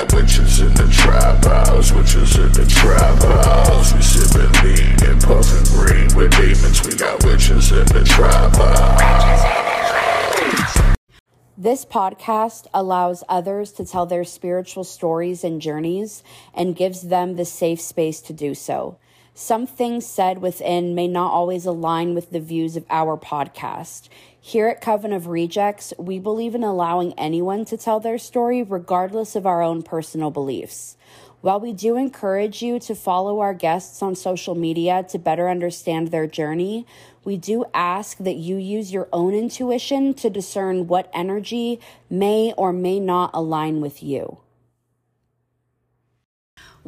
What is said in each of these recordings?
got witches in the trap house, witches in the trap house. We sippin' lean and puffin' green with demons. We got witches in the trap house. This podcast allows others to tell their spiritual stories and journeys and gives them the safe space to do so. Some things said within may not always align with the views of our podcast. Here at Coven of Rejects, we believe in allowing anyone to tell their story regardless of our own personal beliefs. While we do encourage you to follow our guests on social media to better understand their journey, we do ask that you use your own intuition to discern what energy may or may not align with you.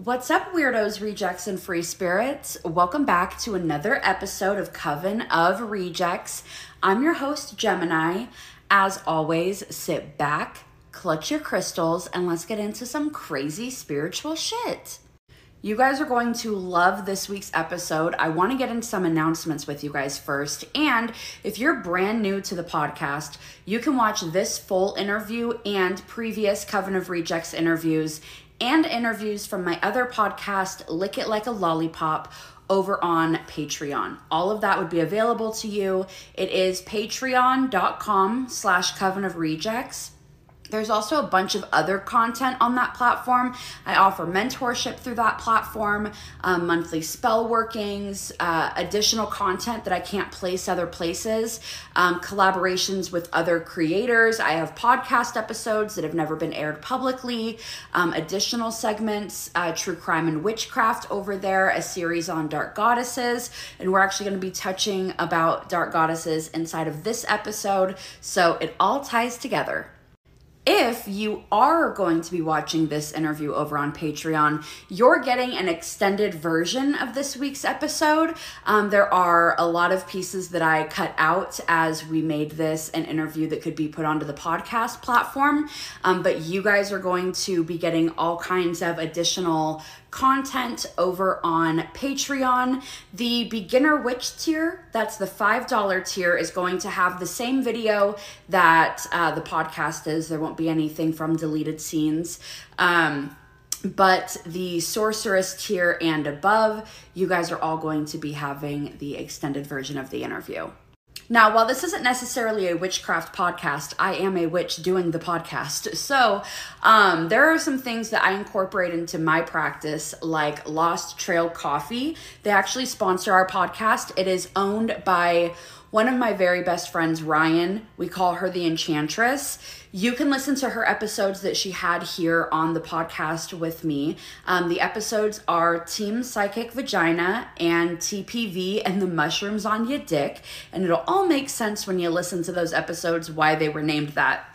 What's up, weirdos, rejects, and free spirits? Welcome back to another episode of Coven of Rejects. I'm your host, Gemini. As always, sit back, clutch your crystals, and let's get into some crazy spiritual shit. You guys are going to love this week's episode. I want to get into some announcements with you guys first. And if you're brand new to the podcast, you can watch this full interview and previous Coven of Rejects interviews and interviews from my other podcast, Lick It Like a Lollipop, over on Patreon. All of that would be available to you. It is patreon.com slash coven of rejects. There's also a bunch of other content on that platform. I offer mentorship through that platform, um, monthly spell workings, uh, additional content that I can't place other places, um, collaborations with other creators. I have podcast episodes that have never been aired publicly, um, additional segments, uh, true crime and witchcraft over there, a series on dark goddesses, and we're actually going to be touching about dark goddesses inside of this episode. So it all ties together if you are going to be watching this interview over on Patreon, you're getting an extended version of this week's episode. Um, there are a lot of pieces that I cut out as we made this an interview that could be put onto the podcast platform. Um, but you guys are going to be getting all kinds of additional content over on Patreon. The beginner witch tier, that's the $5 tier, is going to have the same video that uh, the podcast is. There won't be anything from deleted scenes. Um, but the sorceress tier and above, you guys are all going to be having the extended version of the interview. Now, while this isn't necessarily a witchcraft podcast, I am a witch doing the podcast. So, um, there are some things that I incorporate into my practice, like Lost Trail Coffee. They actually sponsor our podcast. It is owned by one of my very best friends, Ryan. We call her the Enchantress. You can listen to her episodes that she had here on the podcast with me. Um, the episodes are Team Psychic Vagina and TPV and the Mushrooms on Your Dick. And it'll all make sense when you listen to those episodes why they were named that.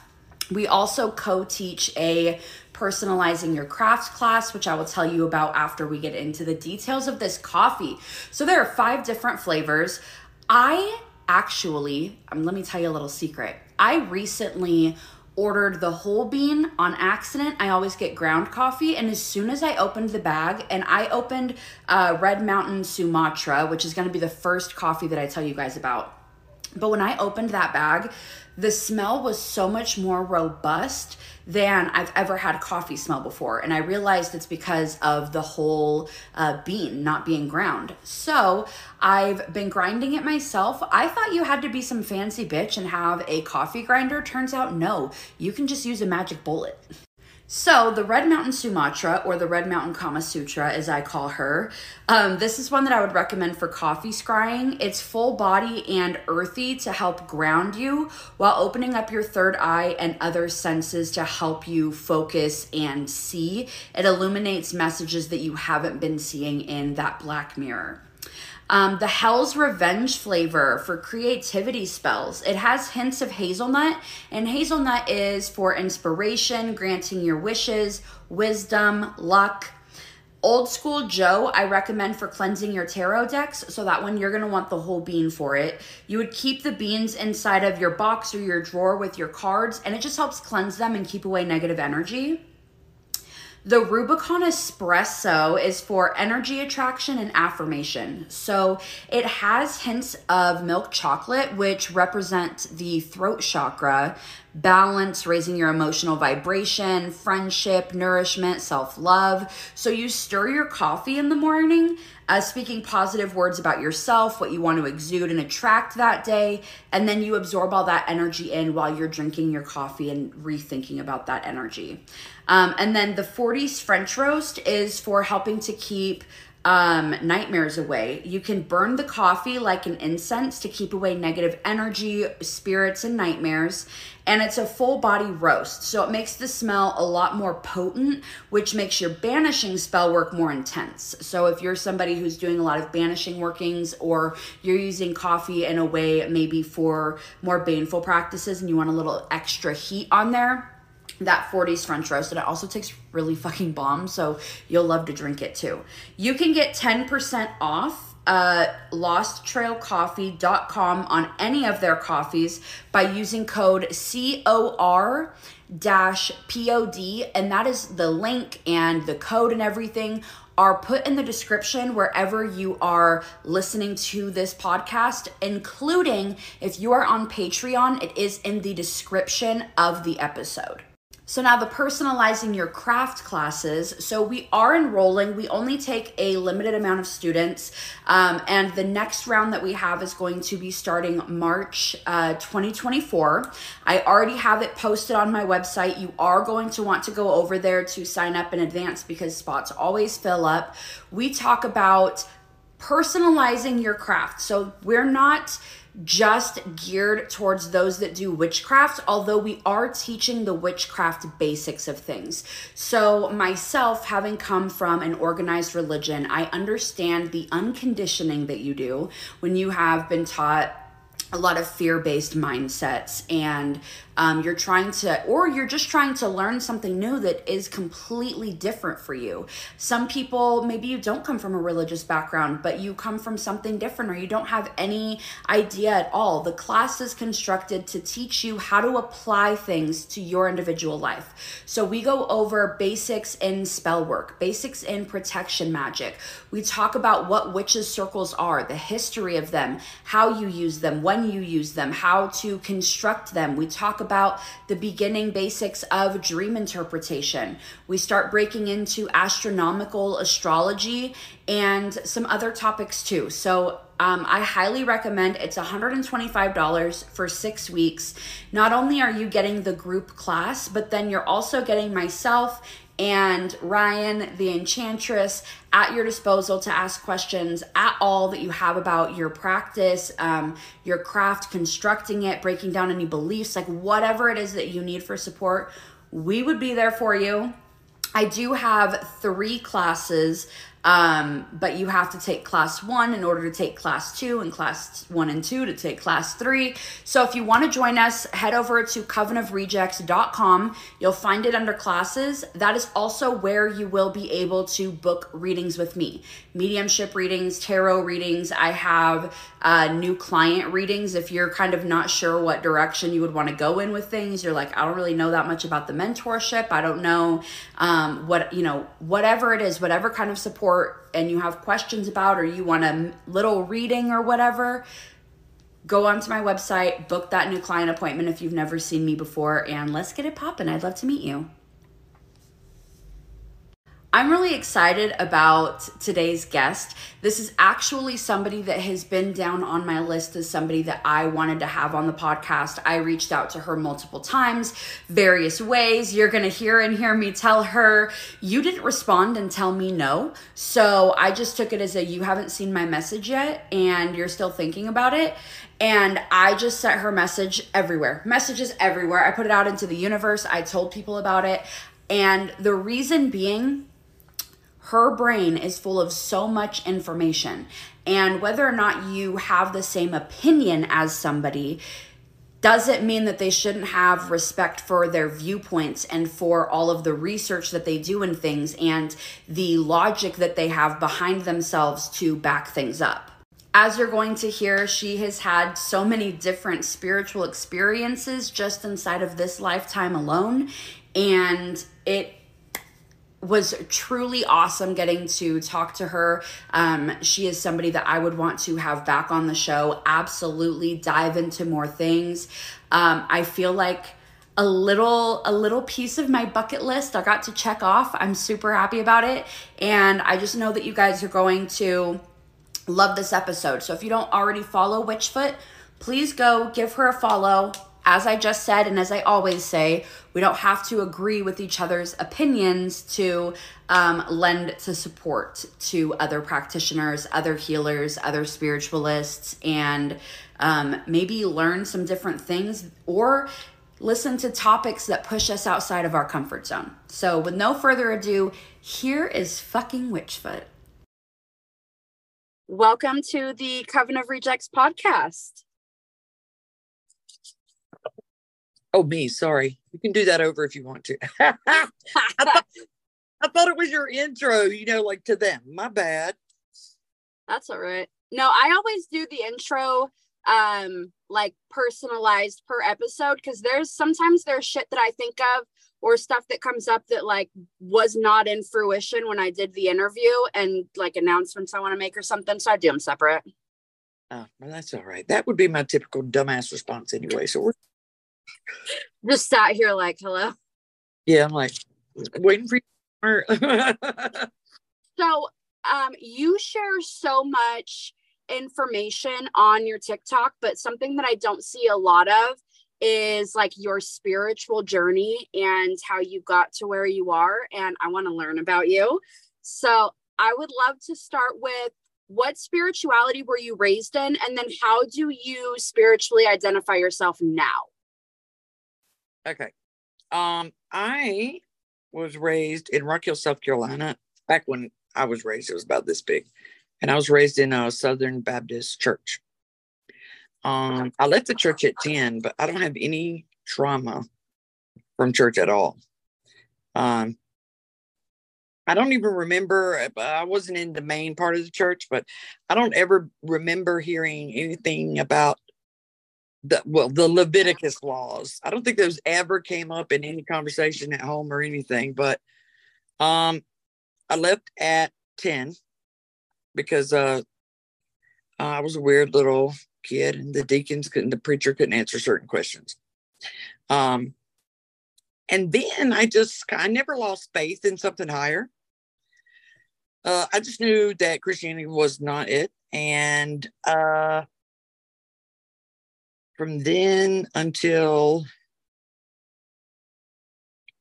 We also co teach a personalizing your crafts class, which I will tell you about after we get into the details of this coffee. So there are five different flavors. I actually, um, let me tell you a little secret. I recently ordered the whole bean on accident. I always get ground coffee, and as soon as I opened the bag, and I opened uh, Red Mountain Sumatra, which is to be the first coffee that I tell you guys about. But when I opened that bag, the smell was so much more robust than I've ever had coffee smell before. And I realized it's because of the whole uh, bean not being ground. So I've been grinding it myself. I thought you had to be some fancy bitch and have a coffee grinder. Turns out, no, you can just use a magic bullet. So, the Red Mountain Sumatra, or the Red Mountain Kama Sutra, as I call her, um, this is one that I would recommend for coffee scrying. It's full body and earthy to help ground you while opening up your third eye and other senses to help you focus and see. It illuminates messages that you haven't been seeing in that black mirror. Um, the Hell's Revenge flavor for creativity spells. It has hints of hazelnut, and hazelnut is for inspiration, granting your wishes, wisdom, luck. Old School Joe, I recommend for cleansing your tarot decks. So that one, you're to want the whole bean for it. You would keep the beans inside of your box or your drawer with your cards, and it just helps cleanse them and keep away negative energy. The Rubicon Espresso is for energy attraction and affirmation. So it has hints of milk chocolate, which represent the throat chakra, balance, raising your emotional vibration, friendship, nourishment, self love. So you stir your coffee in the morning, uh, speaking positive words about yourself, what you want to exude and attract that day, and then you absorb all that energy in while you're drinking your coffee and rethinking about that energy. Um, and then the 40s French roast is for helping to keep um, nightmares away. You can burn the coffee like an incense to keep away negative energy, spirits, and nightmares. And it's a full body roast, so it makes the smell a lot more potent, which makes your banishing spell work more intense. So if you're somebody who's doing a lot of banishing workings, or you're using coffee in a way maybe for more baneful practices and you want a little extra heat on there, that 40s French roast, and it also tastes really fucking bomb, so you'll love to drink it too. You can get 10% off uh, losttrailcoffee.com on any of their coffees by using code COR dash POD, and that is the link and the code and everything are put in the description wherever you are listening to this podcast, including if you are on Patreon, it is in the description of the episode. So now the personalizing your craft classes. So we are enrolling. We only take a limited amount of students, um, and the next round that we have is going to be starting March uh, 2024. I already have it posted on my website. You are going to want to go over there to sign up in advance because spots always fill up. We talk about personalizing your craft. So we're not just geared towards those that do witchcraft, although we are teaching the witchcraft basics of things. So, myself, having come from an organized religion, I understand the unconditioning that you do when you have been taught a lot of fear based mindsets and um, you're trying to, or you're just trying to learn something new that is completely different for you. Some people, maybe you don't come from a religious background, but you come from something different or you don't have any idea at all. The class is constructed to teach you how to apply things to your individual life. So we go over basics in spell work, basics in protection magic. We talk about what witches' circles are, the history of them, how you use them, when you use them, how to construct them. We talk about the beginning basics of dream interpretation. We start breaking into astronomical astrology and some other topics too. So um, I highly recommend it's $125 for six weeks. Not only are you getting the group class, but then you're also getting myself and Ryan, the Enchantress, at your disposal to ask questions at all that you have about your practice, um, your craft, constructing it, breaking down any beliefs, like whatever it is that you need for support. We would be there for you. I do have three classes um, but you have to take class one in order to take class two, and class one and two to take class three. So if you want to join us, head over to covenofrejects.com. You'll find it under classes. That is also where you will be able to book readings with me mediumship readings, tarot readings. I have uh, new client readings. If you're kind of not sure what direction you would want to go in with things, you're like, I don't really know that much about the mentorship. I don't know um, what, you know, whatever it is, whatever kind of support and you have questions about or you want a little reading or whatever, go onto my website, book that new client appointment if you've never seen me before, and let's get it popping. I'd love to meet you. I'm really excited about today's guest. This is actually somebody that has been down on my list as somebody that I wanted to have on the podcast. I reached out to her multiple times, various ways. You're going to hear and hear me tell her, you didn't respond and tell me no. So I just took it as a you haven't seen my message yet and you're still thinking about it. And I just sent her message everywhere, messages everywhere. I put it out into the universe. I told people about it. And the reason being, her brain is full of so much information. And whether or not you have the same opinion as somebody doesn't mean that they shouldn't have respect for their viewpoints and for all of the research that they do in things and the logic that they have behind themselves to back things up. As you're going to hear, she has had so many different spiritual experiences just inside of this lifetime alone. And it was truly awesome getting to talk to her. Um, she is somebody that I would want to have back on the show. Absolutely dive into more things. Um, I feel like a little a little piece of my bucket list I got to check off. I'm super happy about it, and I just know that you guys are going to love this episode. So if you don't already follow Witchfoot, please go give her a follow as I just said, and as I always say, we don't have to agree with each other's opinions to um, lend to support to other practitioners, other healers, other spiritualists, and um, maybe learn some different things or listen to topics that push us outside of our comfort zone. So, with no further ado, here is fucking Witchfoot. Welcome to the Coven of Rejects podcast. Oh, me. Sorry. You can do that over if you want to. I, thought, I thought it was your intro, you know, like to them. My bad. That's all right. No, I always do the intro um like personalized per episode because there's sometimes there's shit that I think of or stuff that comes up that like was not in fruition when I did the interview and like announcements I want to make or something. So I do them separate. Oh, well, that's all right. That would be my typical dumbass response anyway. So we're just sat here like, hello. Yeah, I'm like waiting for you. so um you share so much information on your TikTok, but something that I don't see a lot of is like your spiritual journey and how you got to where you are. And I want to learn about you. So I would love to start with what spirituality were you raised in? And then how do you spiritually identify yourself now? Okay. Um, I was raised in Rock Hill, South Carolina. Back when I was raised, it was about this big, and I was raised in a Southern Baptist church. Um, I left the church at ten, but I don't have any trauma from church at all. Um, I don't even remember. I wasn't in the main part of the church, but I don't ever remember hearing anything about the well the Leviticus laws. I don't think those ever came up in any conversation at home or anything. But um, I left at ten because uh, I was a weird little kid, and the deacons couldn't, the preacher couldn't answer certain questions. Um, and then I just I never lost faith in something higher. Uh, I just knew that Christianity was not it, and uh, from then until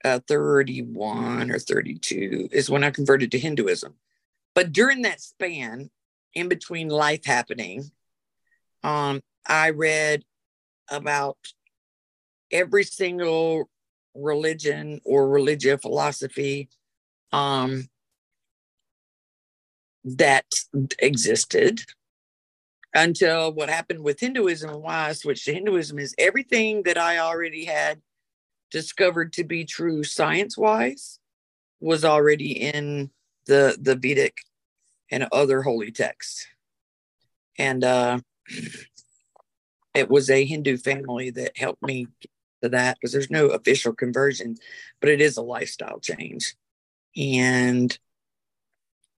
uh, 31 or 32 is when I converted to Hinduism. But during that span, in between life happening, um, I read about every single religion or religious philosophy um, that existed until what happened with Hinduism and why I switched to Hinduism is everything that I already had discovered to be true science wise was already in the the Vedic and other holy texts. And uh, it was a Hindu family that helped me to that because there's no official conversion, but it is a lifestyle change. And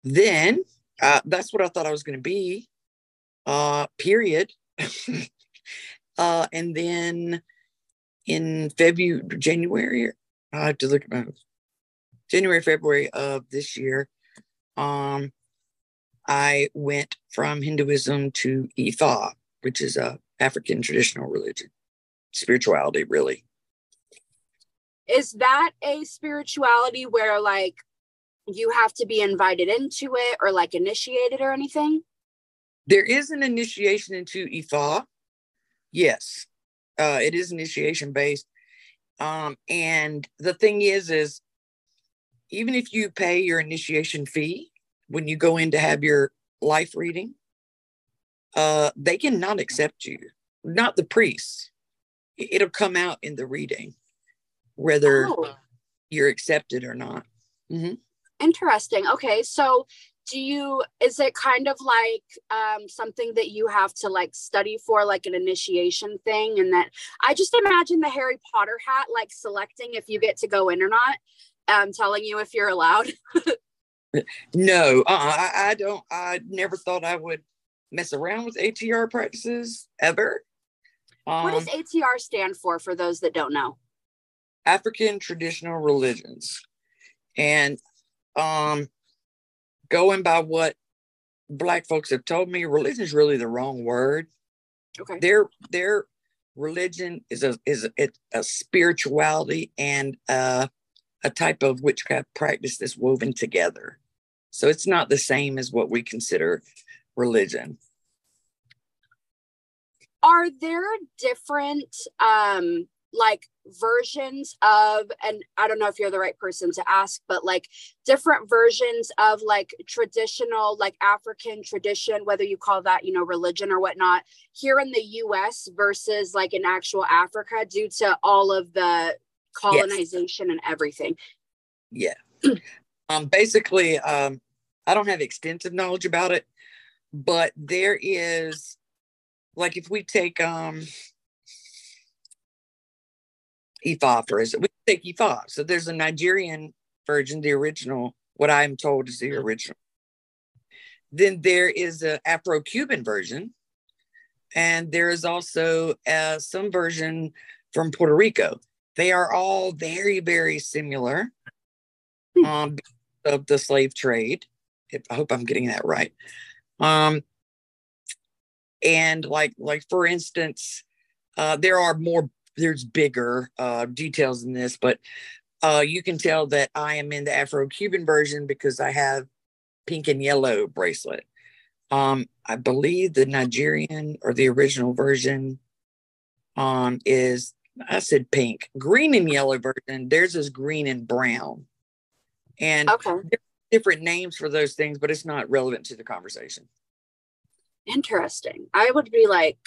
then uh, that's what I thought I was going to be uh, period. uh, and then in February, January, I have to look at my January, February of this year, um, I went from Hinduism to Ifa, which is a African traditional religion, spirituality, really. Is that a spirituality where like you have to be invited into it or like initiated or anything? There is an initiation into Ifa. Yes, uh, it is initiation based. Um, and the thing is, is even if you pay your initiation fee when you go in to have your life reading, uh, they cannot accept you, not the priest. It'll come out in the reading whether oh. you're accepted or not. Mm-hmm. Interesting. Okay, so do you is it kind of like um, something that you have to like study for like an initiation thing and that i just imagine the harry potter hat like selecting if you get to go in or not um, telling you if you're allowed? no, uh I, I don't. I never thought I would mess around with ATR practices ever. Um, what does ATR stand for for those that don't know? African traditional religions. And um going by what black folks have told me, religion is really the wrong word. Okay. Their their religion is a is a, a spirituality and uh, a type of witchcraft practice that's woven together. So it's not the same as what we consider religion. Are there different um like versions of and i don't know if you're the right person to ask but like different versions of like traditional like african tradition whether you call that you know religion or whatnot here in the us versus like in actual africa due to all of the colonization yes. and everything yeah um basically um i don't have extensive knowledge about it but there is like if we take um Ifa, for instance, we take Ifa. So there's a Nigerian version, the original, what I'm told is the original. Then there is an Afro Cuban version. And there is also uh, some version from Puerto Rico. They are all very, very similar hmm. um, of the slave trade. If, I hope I'm getting that right. Um, and like, like for instance, uh, there are more there's bigger uh, details in this, but uh, you can tell that I am in the Afro-Cuban version because I have pink and yellow bracelet. Um, I believe the Nigerian or the original version um, is I said pink, green and yellow version. Theirs is green and brown, and okay. different names for those things, but it's not relevant to the conversation. Interesting. I would be like,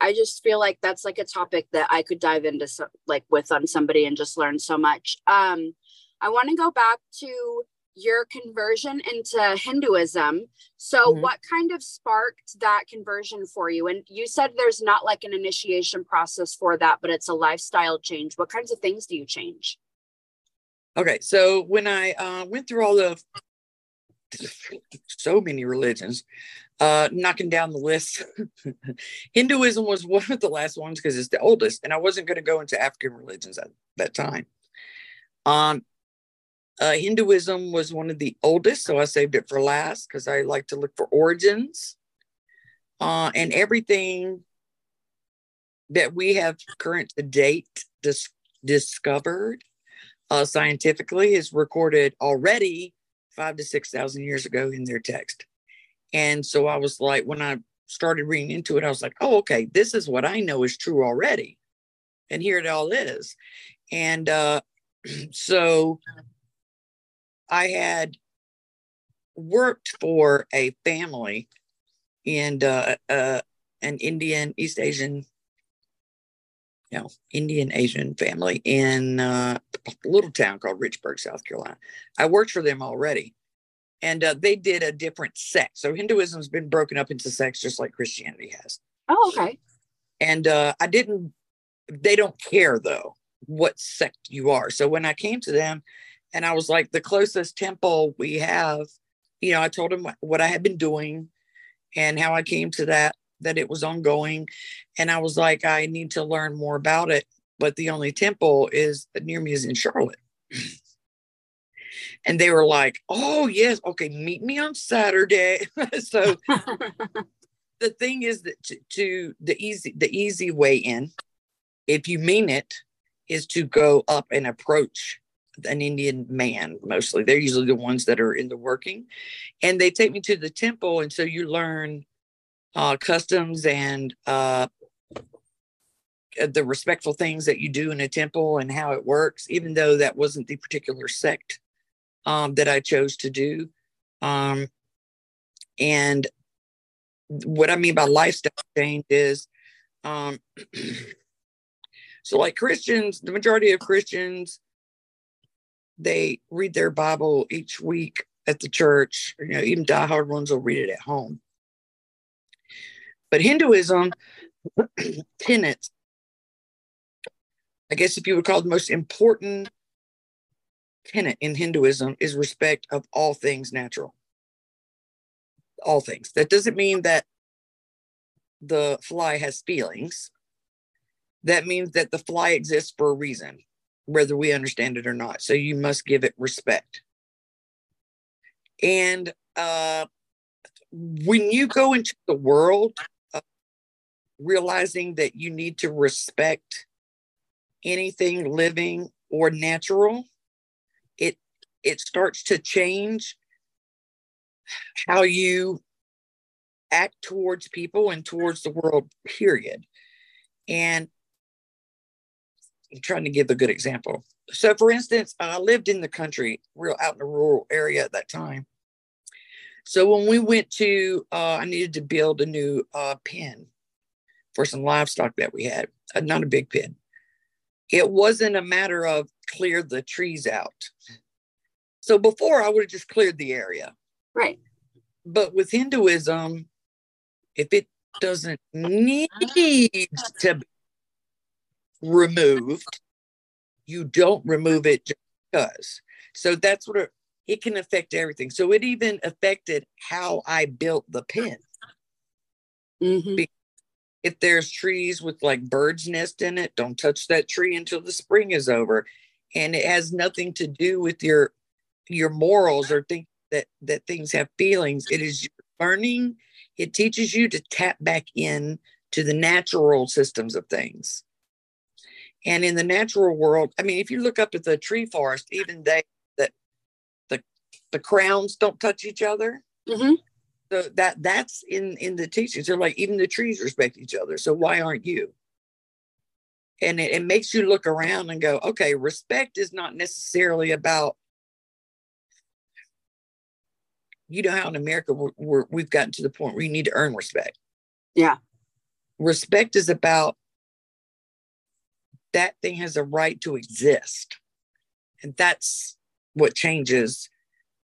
I just feel like that's like a topic that I could dive into so, like with on somebody and just learn so much. Um, I want to go back to your conversion into Hinduism. So, mm-hmm. what kind of sparked that conversion for you? And you said there's not like an initiation process for that, but it's a lifestyle change. What kinds of things do you change? Okay, so when I uh, went through all the so many religions, uh, knocking down the list. Hinduism was one of the last ones because it's the oldest, and I wasn't going to go into African religions at that time. Um, uh, Hinduism was one of the oldest, so I saved it for last because I like to look for origins. Uh, and everything that we have current to date dis- discovered uh, scientifically is recorded already five to six thousand years ago in their text. And so I was like, when I started reading into it, I was like, oh, okay, this is what I know is true already. And here it all is. And uh, so I had worked for a family and uh, uh, an Indian, East Asian, you know, Indian Asian family in uh, a little town called Richburg, South Carolina. I worked for them already and uh, they did a different sect. So Hinduism's been broken up into sects just like Christianity has. Oh, okay. And uh, I didn't. They don't care though what sect you are. So when I came to them, and I was like, the closest temple we have, you know, I told them what I had been doing and how I came to that, that it was ongoing. And I was like, I need to learn more about it. But the only temple is near me is in Charlotte. and they were like, "Oh yes, okay, meet me on Saturday." so the thing is that to, to, the easy the easy way in, if you mean it, is to go up and approach an Indian man. Mostly, they're usually the ones that are in the working, and they take me to the temple, and so you learn uh, customs and uh, the respectful things that you do in a temple and how it works, even though that wasn't the particular sect um, that I chose to do. Um, and what I mean by lifestyle change is um, so, like Christians, the majority of Christians, they read their Bible each week at the church. You know, even diehard ones will read it at home. But Hinduism tenets, I guess if you would call the most important tenet in Hinduism is respect of all things natural. All things. That doesn't mean that the fly has feelings. That means that the fly exists for a reason, whether we understand it or not. So you must give it respect. And uh, when you go into the world, uh, realizing that you need to respect anything living or natural, it starts to change how you act towards people and towards the world, period. And I'm trying to give a good example. So, for instance, I lived in the country, real out in a rural area at that time. So, when we went to, uh, I needed to build a new uh, pen for some livestock that we had, uh, not a big pen. It wasn't a matter of clear the trees out. So, before I would have just cleared the area. Right. But with Hinduism, if it doesn't need to be removed, you don't remove it just because. So that's what it, it can affect everything. So it even affected how I built the pen. Mm-hmm. If there's trees with like birds' nest in it, don't touch that tree until the spring is over. And it has nothing to do with your your morals or think that that things have feelings. It is learning. It teaches you to tap back in to the natural systems of things. And in the natural world, I mean, if you look up at the tree forest, even they that the the crowns don't touch each other. Mm-hmm. So that that's in in the teachings. They're like even the trees respect each other. So why aren't you? And it, it makes you look around and go, okay, respect is not necessarily about. You know how in America we're, we're, we've gotten to the point where you need to earn respect. Yeah. Respect is about that thing has a right to exist. And that's what changes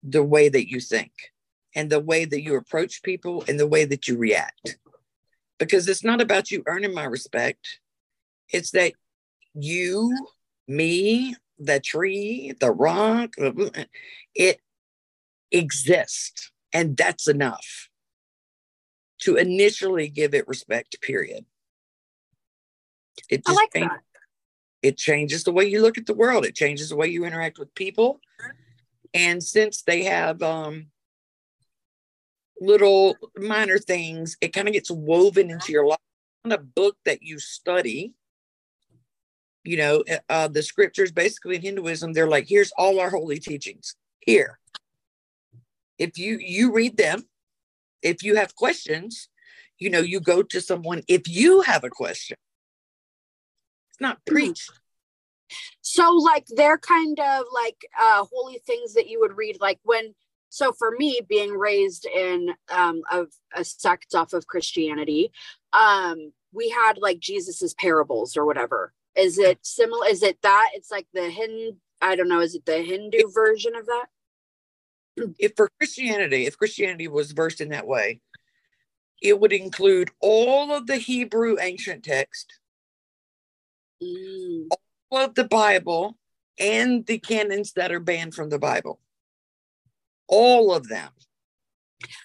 the way that you think and the way that you approach people and the way that you react. Because it's not about you earning my respect, it's that you, me, the tree, the rock, it exists. And that's enough to initially give it respect, period. It I like that. it changes the way you look at the world. It changes the way you interact with people. And since they have um little minor things it kind of gets woven into your life. On a book that you study you know uh, uh, the scriptures basically in hinduism they're like here's all our holy teachings. Here if you you read them if you have questions you know you go to someone if you have a question it's not hmm. preached. So like they're kind of like uh holy things that you would read like when so for me being raised in um of a sect off of Christianity, um we had like Jesus's parables or whatever. Is it similar is it that it's like the Hindu I don't know, is it the Hindu version of that? If for Christianity, if Christianity was versed in that way, it would include all of the Hebrew ancient text Mm. All of the Bible and the canons that are banned from the Bible. All of them.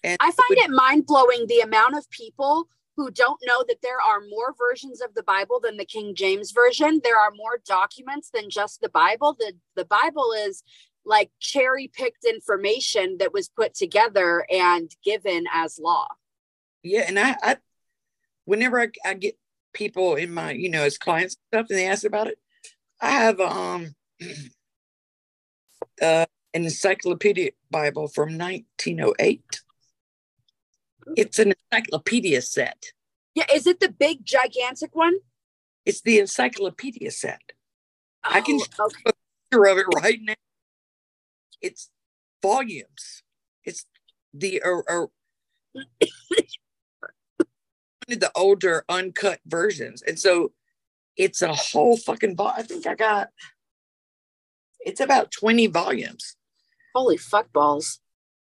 And I find it mind blowing the amount of people who don't know that there are more versions of the Bible than the King James Version. There are more documents than just the Bible. The, the Bible is like cherry picked information that was put together and given as law. Yeah. And I, I whenever I, I get people in my, you know, as clients stuff, and they ask about it. I have um uh, an encyclopedia Bible from 1908. It's an encyclopedia set. Yeah, is it the big gigantic one? It's the encyclopedia set. Oh, I can oh, okay. show a picture of it right now. It's volumes. It's the the older uncut versions. And so it's a whole fucking vo- I think I got it's about 20 volumes. Holy fuck balls.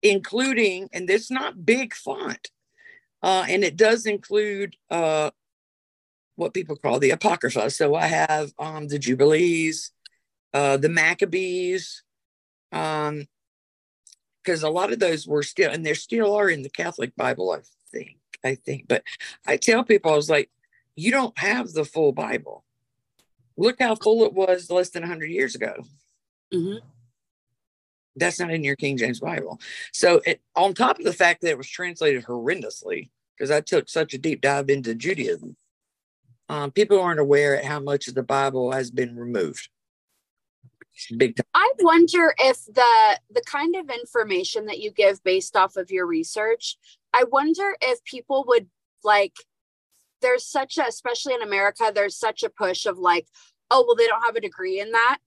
Including, and it's not big font. Uh, and it does include uh, what people call the Apocrypha. So I have um, the Jubilees, uh, the Maccabees, Um, because a lot of those were still, and there still are in the Catholic Bible, I think. I think, but I tell people, I was like, you don't have the full Bible. Look how full it was less than 100 years ago. Mm-hmm. That's not in your King James Bible. So, it, on top of the fact that it was translated horrendously, because I took such a deep dive into Judaism, um, people aren't aware at how much of the Bible has been removed. Big time. I wonder if the the kind of information that you give based off of your research, I wonder if people would like there's such a especially in America, there's such a push of like, oh, well, they don't have a degree in that.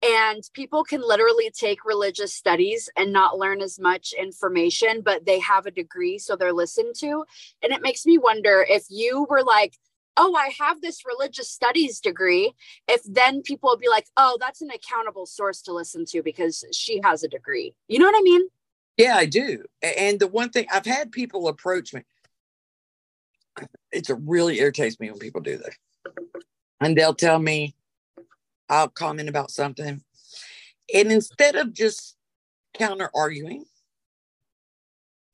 And people can literally take religious studies and not learn as much information, but they have a degree, so they're listened to. And it makes me wonder if you were like, oh, I have this religious studies degree, if then people will be like, oh, that's an accountable source to listen to because she has a degree. You know what I mean? Yeah, I do. And the one thing I've had people approach me, it's a really irritates me when people do this. And they'll tell me, I'll comment about something. And instead of just counter arguing,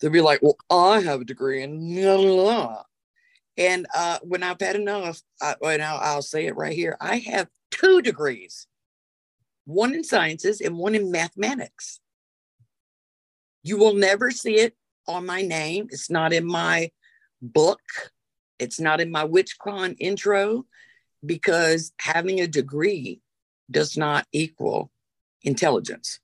they'll be like, well, I have a degree and blah, blah, blah. And uh, when I've had enough, I, and I'll, I'll say it right here I have two degrees one in sciences and one in mathematics. You will never see it on my name. It's not in my book. It's not in my WitchCon intro because having a degree does not equal intelligence.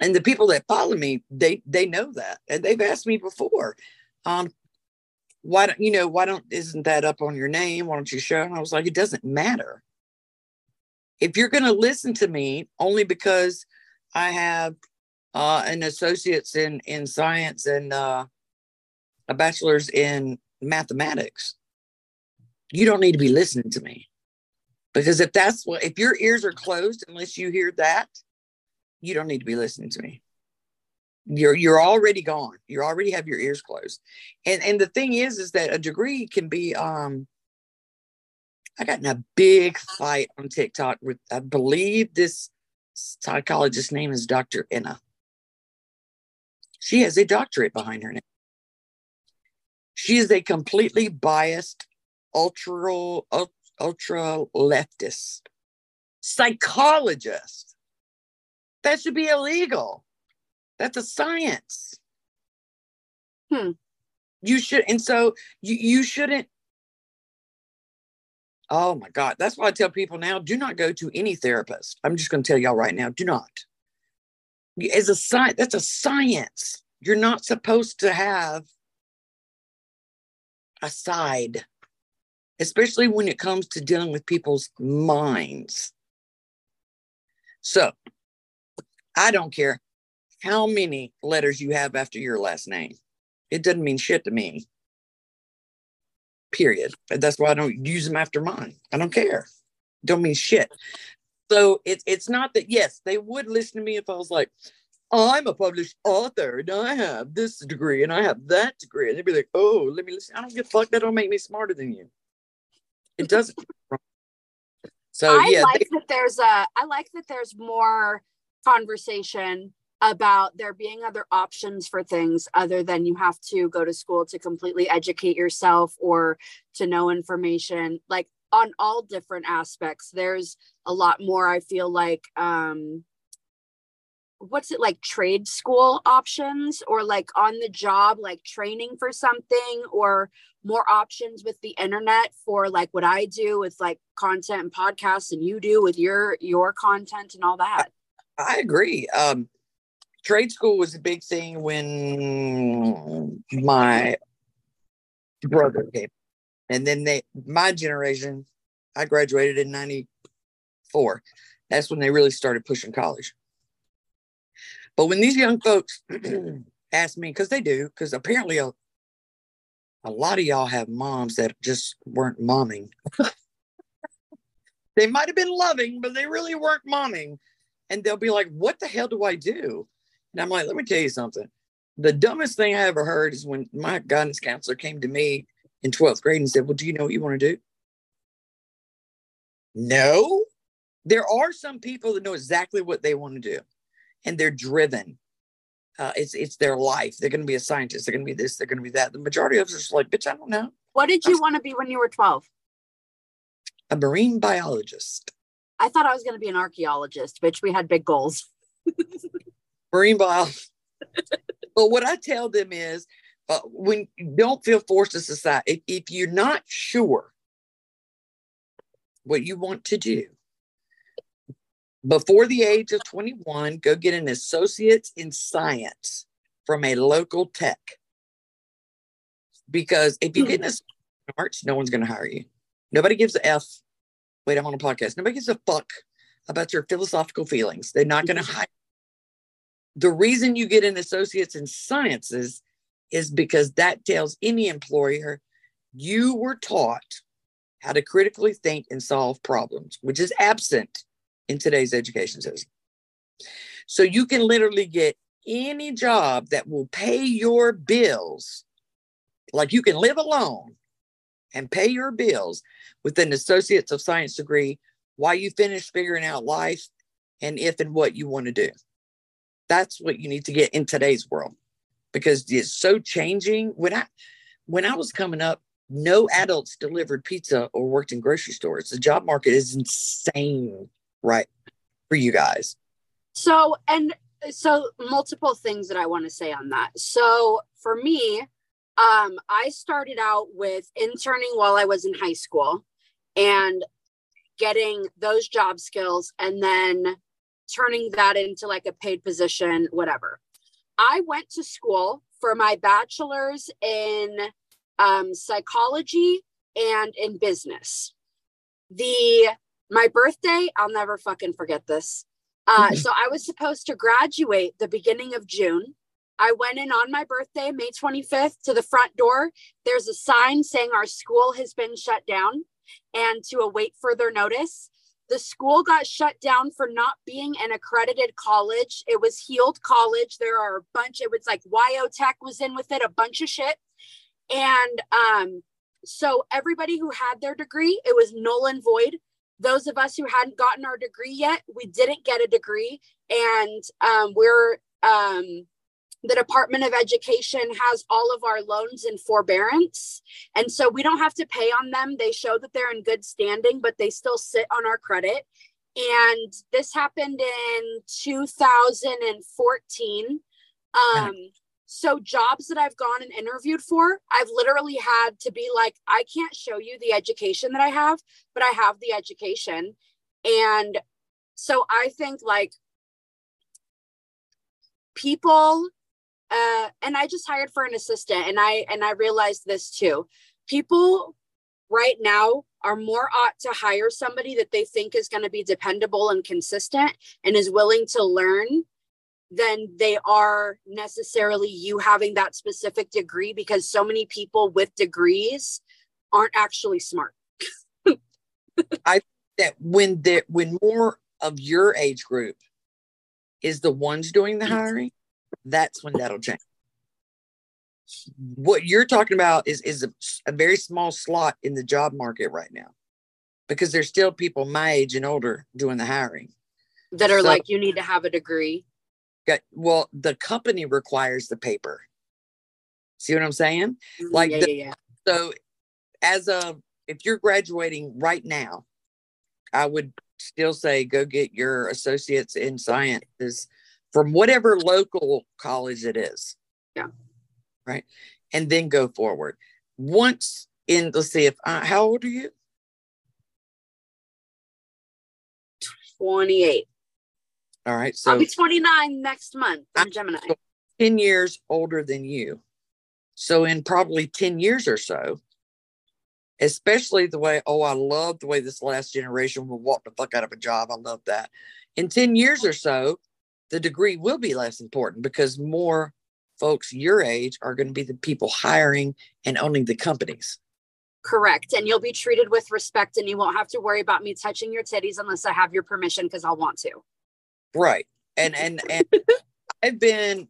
And the people that follow me, they they know that, and they've asked me before, um, why don't you know why don't isn't that up on your name? Why don't you show? And i was like it doesn't matter. If you're going to listen to me only because i have uh, an associate's in in science and uh, a bachelor's in mathematics you don't need to be listening to me. Because if that's what if your ears are closed unless you hear that you don't need to be listening to me you're you're already gone. You already have your ears closed. And and the thing is is that a degree can be um i got in a big fight on tiktok with i believe this psychologist's name is dr enna. She has a doctorate behind her name. She is a completely biased ultra ultra leftist psychologist. That should be illegal that's a science. Hmm. You should, and so you, you shouldn't. Oh my God. That's why I tell people now do not go to any therapist. I'm just going to tell y'all right now do not. As a science, that's a science. You're not supposed to have a side, especially when it comes to dealing with people's minds. So I don't care how many letters you have after your last name. It doesn't mean shit to me. Period. That's why I don't use them after mine. I don't care. Don't mean shit. So it's it's not that yes, they would listen to me if I was like, I'm a published author and I have this degree and I have that degree. And they'd be like, oh, let me listen. I don't give a fuck. That don't make me smarter than you. It doesn't. so I yeah, like they, that there's a I like that there's more conversation about there being other options for things other than you have to go to school to completely educate yourself or to know information like on all different aspects. There's a lot more i feel like um what's it like trade school options or like on the job like training for something or more options with the internet for like what i do with like content and podcasts and you do with your your content and all that? I agree. Um trade school was a big thing when my brother came. And then they my generation, I graduated in 94. That's when they really started pushing college. But when these young folks ask me, because they do, because apparently a, a lot of y'all have moms that just weren't momming. they might have been loving, but they really weren't momming. And they'll be like, what the hell do I do? And I'm like, let me tell you something. The dumbest thing I ever heard is when my guidance counselor came to me in 12th grade and said, Well, do you know what you want to do? No. There are some people that know exactly what they want to do. and they're driven. Uh, it's it's their life. They're going to be a scientist. They're going to be this. They're going to be that. The majority of us are just like, bitch, I don't know. What did you want to be when you were 12? A marine biologist. I thought I was going to be an archaeologist, bitch. We had big goals. marine biologist. but what I tell them is, uh, when you don't feel forced to society, if, if you're not sure what you want to do, before the age of 21, go get an associate's in science from a local tech. Because if you get an arts, no one's going to hire you. Nobody gives a F. Wait, I'm on a podcast. Nobody gives a fuck about your philosophical feelings. They're not going to hire. The reason you get an associate's in sciences is because that tells any employer you were taught how to critically think and solve problems, which is absent in today's education system. So you can literally get any job that will pay your bills, like you can live alone and pay your bills with an associate's of science degree while you finish figuring out life and if and what you want to do. That's what you need to get in today's world because it's so changing. When I when I was coming up, no adults delivered pizza or worked in grocery stores. The job market is insane right for you guys so and so multiple things that i want to say on that so for me um i started out with interning while i was in high school and getting those job skills and then turning that into like a paid position whatever i went to school for my bachelor's in um, psychology and in business the my birthday, I'll never fucking forget this. Uh, so I was supposed to graduate the beginning of June. I went in on my birthday, May 25th, to the front door. There's a sign saying our school has been shut down and to await further notice. The school got shut down for not being an accredited college. It was Heald College. There are a bunch, it was like WyoTech was in with it, a bunch of shit. And um, so everybody who had their degree, it was null and void those of us who hadn't gotten our degree yet, we didn't get a degree. And um, we're, um, the Department of Education has all of our loans in forbearance. And so we don't have to pay on them. They show that they're in good standing, but they still sit on our credit. And this happened in 2014. Um, so jobs that I've gone and interviewed for, I've literally had to be like, I can't show you the education that I have, but I have the education. And so I think like people uh and I just hired for an assistant and I and I realized this too. People right now are more ought to hire somebody that they think is going to be dependable and consistent and is willing to learn than they are necessarily you having that specific degree because so many people with degrees aren't actually smart. I think that when there when more of your age group is the ones doing the hiring, that's when that'll change. What you're talking about is is a, a very small slot in the job market right now, because there's still people my age and older doing the hiring that are so, like you need to have a degree Got, well the company requires the paper see what i'm saying mm-hmm. like yeah, the, yeah, yeah. so as of if you're graduating right now i would still say go get your associates in sciences from whatever local college it is yeah right and then go forward once in let's see if uh, how old are you 28 all right. So I'll be 29 next month. I'm Gemini. 10 years older than you. So in probably 10 years or so, especially the way, oh, I love the way this last generation will walk the fuck out of a job. I love that. In 10 years or so, the degree will be less important because more folks your age are going to be the people hiring and owning the companies. Correct. And you'll be treated with respect and you won't have to worry about me touching your titties unless I have your permission because I'll want to. Right. And and and I've been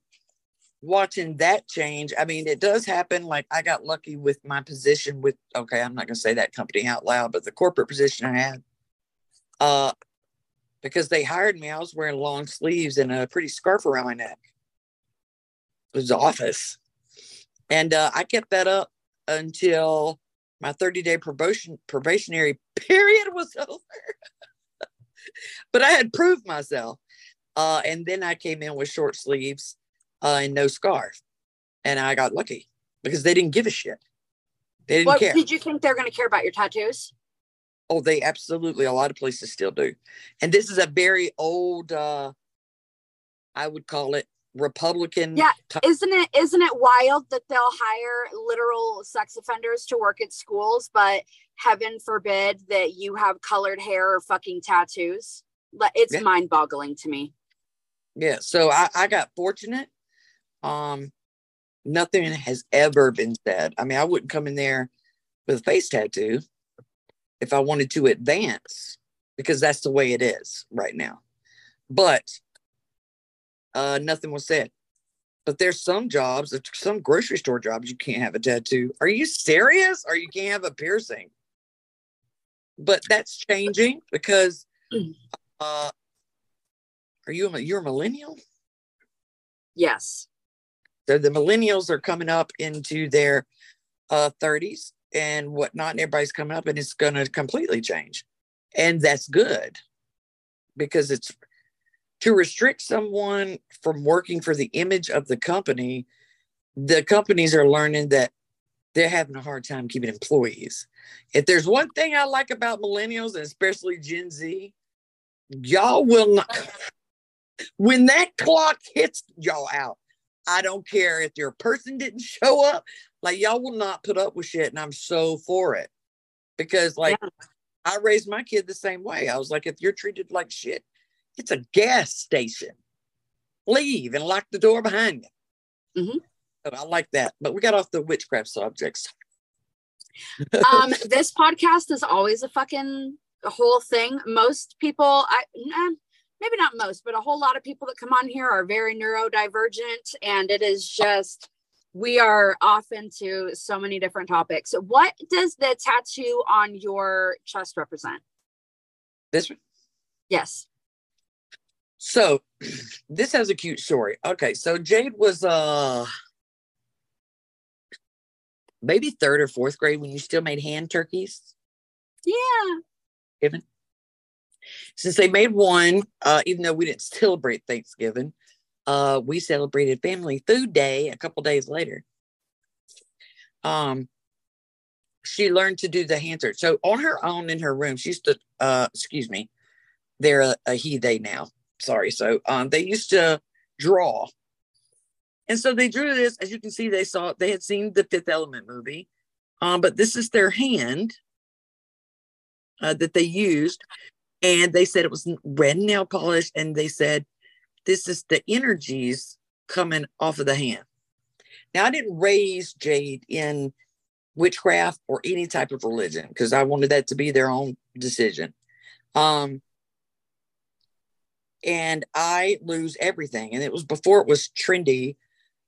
watching that change. I mean, it does happen. Like I got lucky with my position with okay, I'm not gonna say that company out loud, but the corporate position I had. Uh because they hired me. I was wearing long sleeves and a pretty scarf around my neck. It was office. And uh, I kept that up until my 30 day probation probationary period was over. but I had proved myself. Uh, and then I came in with short sleeves uh, and no scarf. And I got lucky because they didn't give a shit. They didn't What care. did you think they're going to care about your tattoos? Oh, they absolutely, a lot of places still do. And this is a very old, uh, I would call it Republican. Yeah. type- Isn't it isn't it wild that they'll hire literal sex offenders to work at schools, but heaven forbid that you have colored hair or fucking tattoos? It's Yeah. mind-boggling to me. yeah. So I, I got fortunate. Um, nothing has ever been said. I mean, I wouldn't come in there with a face tattoo if I wanted to advance because that's the way it is right now. But uh, nothing was said. But there's some jobs, some grocery store jobs, you can't have a tattoo. Are you serious? Or you can't have a piercing? But that's changing because uh, are you a you're a millennial? Yes. So the millennials are coming up into their uh, 30s and whatnot, and everybody's coming up, and it's going to completely change, and that's good because it's to restrict someone from working for the image of the company. The companies are learning that they're having a hard time keeping employees. If there's one thing I like about millennials, and especially Gen Z, y'all will not. When that clock hits y'all out, I don't care if your person didn't show up. Like y'all will not put up with shit, and I'm so for it because like I raised my kid the same way. I was like, if you're treated like shit, it's a gas station. Leave and lock the door behind you. Mhm. So I like that, but we got off the witchcraft subjects. um this podcast is always a fucking whole thing most people i nah, maybe not most but a whole lot of people that come on here are very neurodivergent and it is just we are off into so many different topics what does the tattoo on your chest represent This one. yes So this has a cute story. Okay, so Jade was uh maybe third or fourth grade when you still made hand turkeys. yeah Thanksgiving. Since they made one, uh, even though we didn't celebrate Thanksgiving, uh, we celebrated Family Food Day a couple days later. Um, she learned to do the hand turkey. So on her own in her room, she used to, uh, excuse me, they're a, a he, they now. Sorry. So um, they used to draw. And so they drew this, as you can see, they saw, they had seen the Fifth Element movie. Um, but this is their hand uh, that they used, and they said it was red nail polish, and they said this is the energies coming off of the hand. Now, I didn't raise Jade in witchcraft or any type of religion because I wanted that to be their own decision. Um, and I lose everything, and it was before it was trendy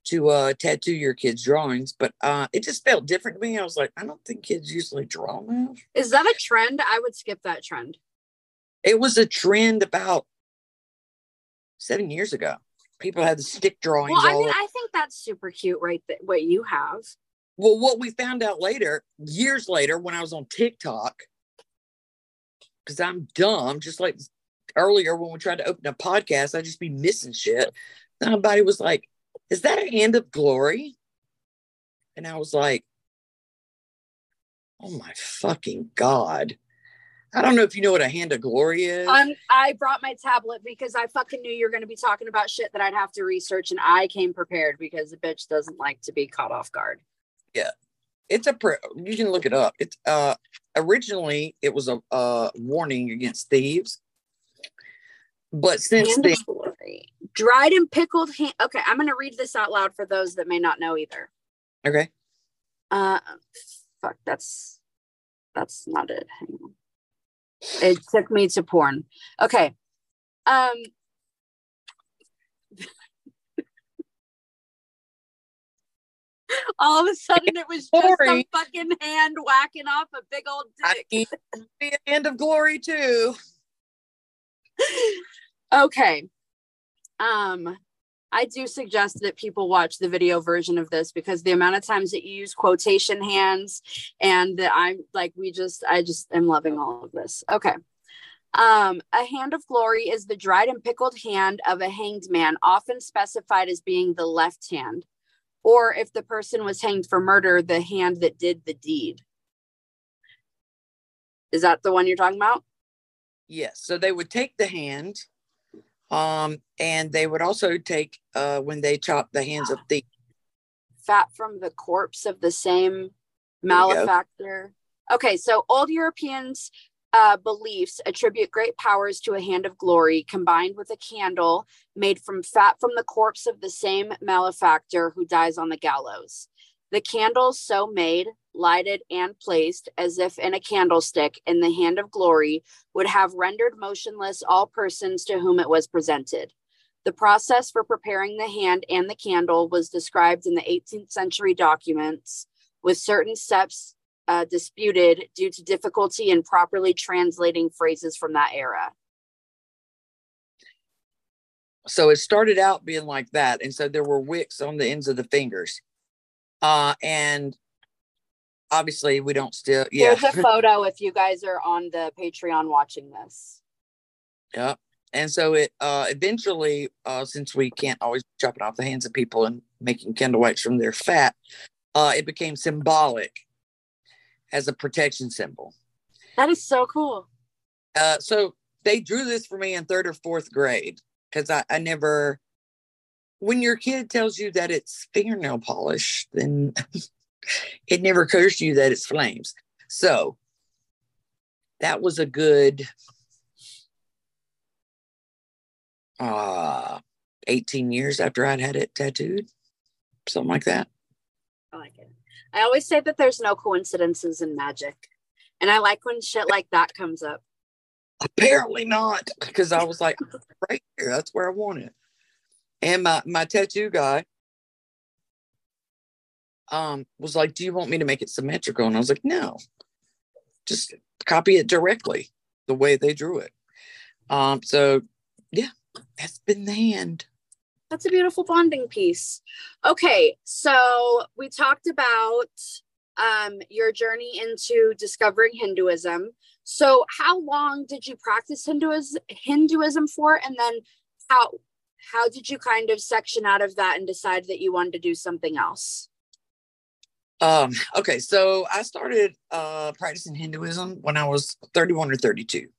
to uh tattoo your kids' drawings, but uh it just felt different to me. I was like, I don't think kids usually draw now. is that a trend i would skip that trend It was a trend about seven years ago. People had the stick drawings. well i mean i think that's super cute right th- what you have well, what we found out later, years later, when I was on TikTok, because I'm dumb, just like earlier when we tried to open a podcast, I'd just be missing shit. Somebody was like, Is that a hand of glory? And I was like, Oh my fucking God. I don't know if you know what a hand of glory is. Um, I brought my tablet because I fucking knew you were going to be talking about shit that I'd have to research, and I came prepared because the bitch doesn't like to be caught off guard. Yeah, it's a pre- you can look it up it's uh originally it was a uh warning against thieves but since then. Dried and pickled hand. Okay, I'm going to read this out loud for those that may not know either. okay Uh, fuck, that's that's not it. Hang on. It took me to porn. Okay. Um. All of a sudden, it was just some Sorry. fucking hand whacking off a big old dick. need to be a hand of glory too okay. Um, I do suggest that people watch the video version of this because the amount of times that you use quotation hands and that I'm like, we just, I just am loving all of this. Okay. Um, a hand of glory is the dried and pickled hand of a hanged man, often specified as being the left hand, or if the person was hanged for murder, the hand that did the deed. Is that the one you're talking about? Yes. So they would take the hand, um, and they would also take uh when they chop the hands of the Fat from the corpse of the same There you go. malefactor. Okay, so old Europeans uh, beliefs attribute great powers to a hand of glory combined with a candle made from fat from the corpse of the same malefactor who dies on the gallows. The candles so made, lighted, and placed as if in a candlestick in the hand of glory would have rendered motionless all persons to whom it was presented. The process for preparing the hand and the candle was described in the 18th century documents, with certain steps uh, disputed due to difficulty in properly translating phrases from that era. so it started out being like that and so there were wicks on the ends of the fingers uh and obviously we don't still yeah Here's a photo if you guys are on the Patreon watching this. yeah and so it uh eventually uh since we can't always be chopping off the hands of people and making candle wax from their fat uh it became symbolic as a protection symbol That is so cool. uh so they drew this for me in third or fourth grade because I, I never when your kid tells you that it's fingernail polish then it never occurs to you that it's flames so that was a good uh 18 years after i'd had it tattooed something like that I like it. I always say that there's no coincidences in magic. And I like when shit like that comes up. apparently not because i was like right here that's where i want it and my my tattoo guy um was like do you want me to make it symmetrical? And i was like no. Just copy it directly the way they drew it. Um so yeah that's been the hand That's a beautiful bonding piece. Okay, so we talked about um, your journey into discovering Hinduism. So, how long did you practice Hinduism, Hinduism for, and then how how did you kind of section out of that and decide that you wanted to do something else? um okay so i started uh practicing hinduism when i was 31 or 32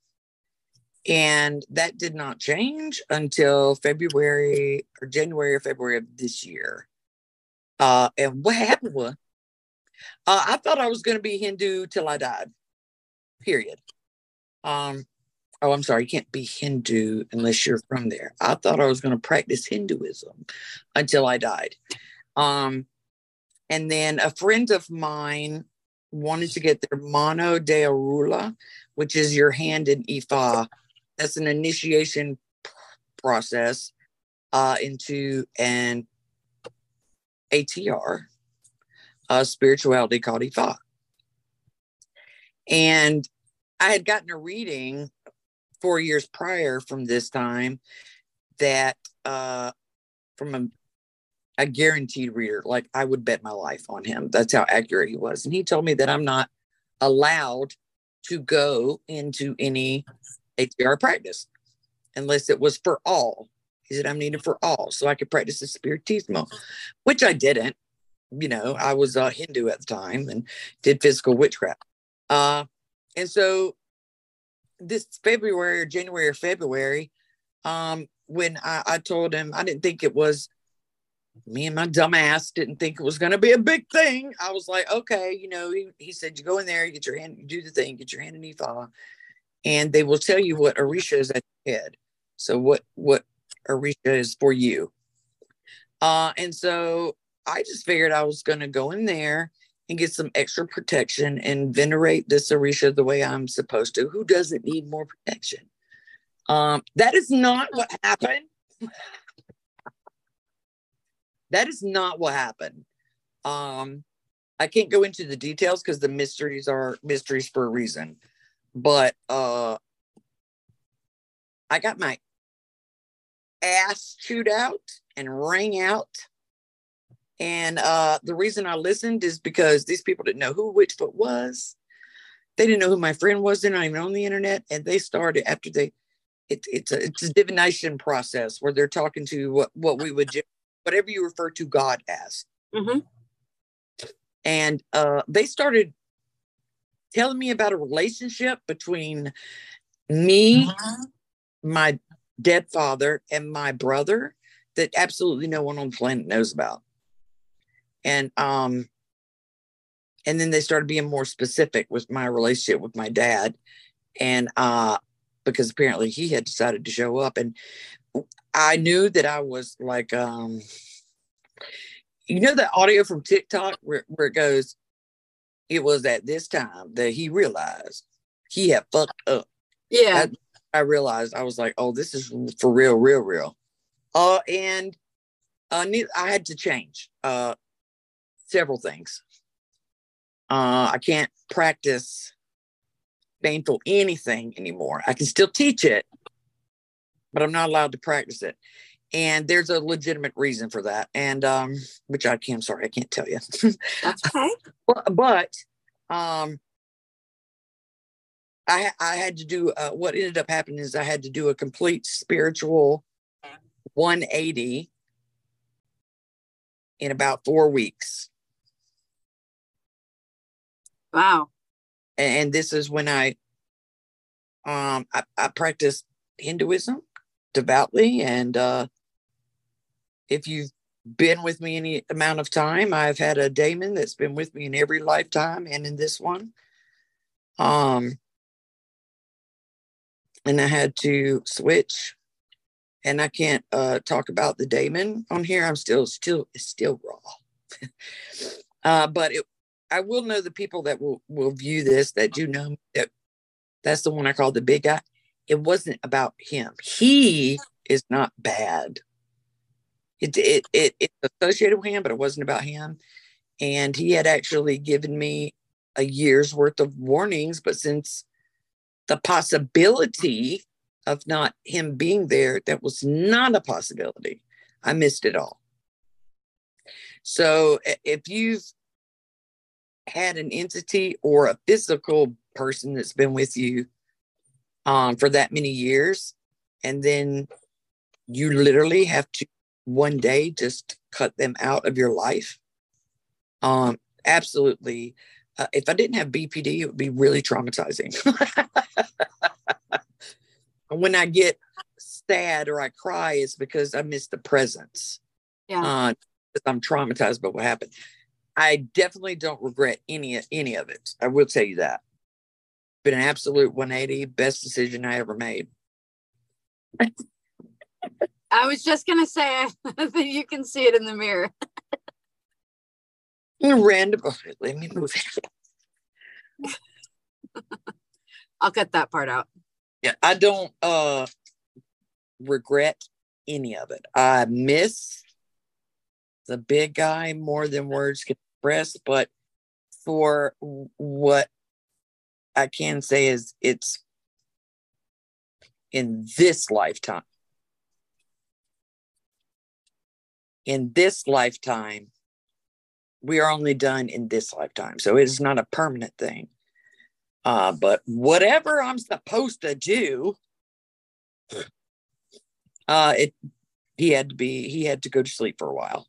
and that did not change until february or january or february of this year. Uh and what happened was uh, i thought i was going to be hindu till i died period. Um oh i'm sorry you can't be hindu unless you're from there i thought i was going to practice hinduism until i died um and then a friend of mine wanted to get their mano de Orula, which is your hand in Ifa. That's an initiation process uh, into an ATR, uh, spirituality called Ifa. And I had gotten a reading four years prior from this time that uh, from a a guaranteed reader. Like I would bet my life on him. That's how accurate he was. And he told me that I'm not allowed to go into any ATR practice unless it was for all. He said I'm needed for all, so I could practice the spiritismo, which I didn't. You know, I was a Hindu at the time and did physical witchcraft. Uh, and so this February or January or February, um, when I, I told him I didn't think it was me and my dumb ass didn't think it was going to be a big thing. I was like, okay, you know, he, he said, you go in there, you get your hand, you do the thing, get your hand in Ifa, and they will tell you what Orisha is at your head. So what, what Orisha is for you. Uh, and so I just figured I was going to go in there and get some extra protection and venerate this Orisha the way I'm supposed to. Who doesn't need more protection? Um, that is not what happened. that is not what happened. Um, I can't go into the details because the mysteries are mysteries for a reason. But uh, I got my ass chewed out and rang out. And uh, the reason I listened is because these people didn't know who Witchfoot was. They didn't know who my friend was. They're not even on the internet. And they started after they, it, it's a it's a divination process where they're talking to what what we would whatever you refer to God as. Mm-hmm. And uh, they started telling me about a relationship between me, my dead father, and my brother that absolutely no one on the planet knows about. And um, and then they started being more specific with my relationship with my dad, and uh, because apparently he had decided to show up, and I knew that I was like, um, you know, that audio from TikTok where, where it goes, it was at this time that he realized he had fucked up. Yeah. I, I realized I was like, oh, this is for real, real, real. Uh, and uh, I had to change uh, several things. Uh, I can't practice painful anything anymore. I can still teach it, but I'm not allowed to practice it. And there's a legitimate reason for that. And um, which I can't, sorry, I can't tell you. That's okay. but, but um, I, I had to do uh, what ended up happening is I had to do a complete spiritual 180 in about four weeks. Wow. And this is when I um I, I practiced Hinduism devoutly and uh if you've been with me any amount of time, I've had a daemon that's been with me in every lifetime and in this one. Um and I had to switch and I can't uh, talk about the daemon on here. I'm still still it's still raw. uh, but it, I will know the people that will will view this that do know that that's the one I call the big guy. It wasn't about him. He is not bad. It it it it's associated with him, but it wasn't about him. And he had actually given me a year's worth of warnings, but since the possibility of not him being there, that was not a possibility. I missed it all. So if you've had an entity or a physical person that's been with you um, for that many years, and then you literally have to one day just cut them out of your life. Um, absolutely. Uh, if I didn't have BPD, it would be really traumatizing. when I get sad or I cry, it's because I miss the presence. Yeah. Uh, I'm traumatized by what happened. I definitely don't regret any any of it. I will tell you that. Been an absolute 180, best decision I ever made. I was just gonna say that you can see it in the mirror. Random. Okay, let me move it. I'll cut that part out. Yeah, I don't uh regret any of it. I miss the big guy more than words can express, but for what I can say is it's in this lifetime. In this lifetime, we are only done in this lifetime. So it is not a permanent thing. Uh, but whatever I'm supposed to do, uh, it he had to be he had to go to sleep for a while.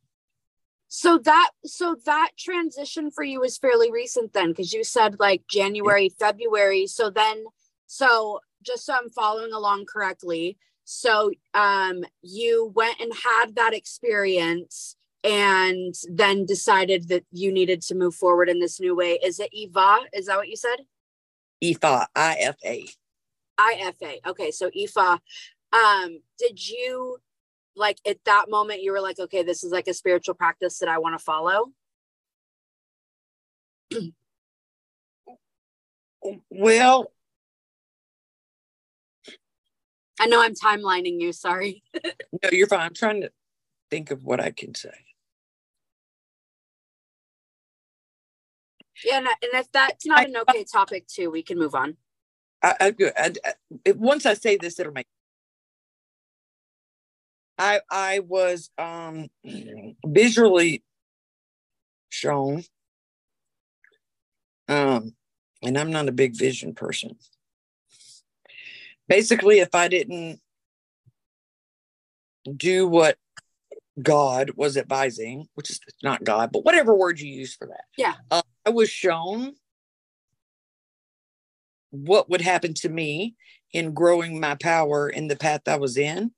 So that so that transition for you was fairly recent then, because you said like January, yeah. February. So then, so just so I'm following along correctly, so um, you went and had that experience and then decided that you needed to move forward in this new way. Is it Eva? Is that what you said? IFA, IFA. IFA. Okay, so IFA. Um, did you like at that moment you were like, okay, this is like a spiritual practice that I want to follow? well, I know I'm timelining you, sorry. no, you're fine. I'm trying to think of what I can say. Yeah, and, if that's not an okay topic too, we can move on. I, I, I, once I say this, it'll make. I I was um visually shown. Um, and I'm not a big vision person. Basically, if I didn't do what God was advising, which is not God, but whatever word you use for that. Yeah. Uh, I was shown what would happen to me in growing my power in the path I was in,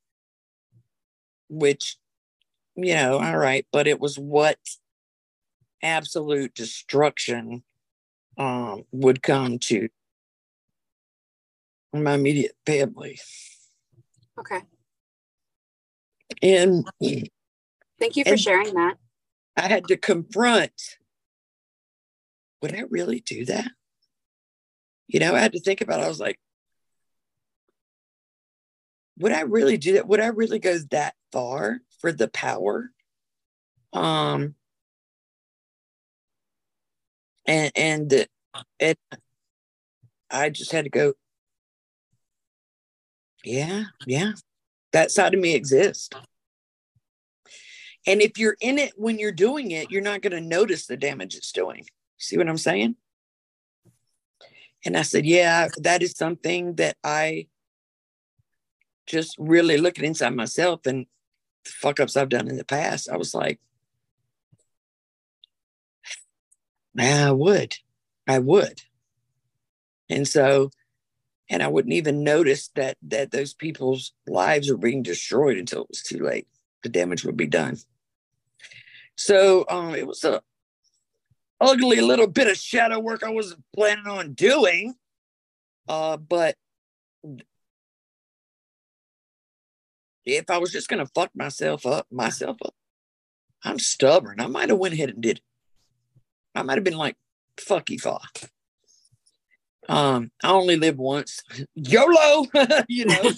which, you know, all right, but it was what absolute destruction um, would come to my immediate family. Okay. And Thank you for sharing that. I had to confront would I really do that? You know, I had to think about it. I was like, would I really do that? Would I really go that far for the power? Um and and it I just had to go, yeah, yeah. That side of me exists. And if you're in it when you're doing it, you're not going to notice the damage it's doing. See what I'm saying? And I said, Yeah, that is something that I just really looking inside myself and the fuck ups I've done in the past. I was like, Man, I would. I would. And so, and I wouldn't even notice that that those people's lives were being destroyed until it was too late. The damage would be done. So um, it was a ugly little bit of shadow work I wasn't planning on doing. Uh, but if I was just gonna fuck myself up, myself up, I'm stubborn. I might have went ahead and did it. I might have been like, fuck you, fuck. Um, I only live once. YOLO, you know.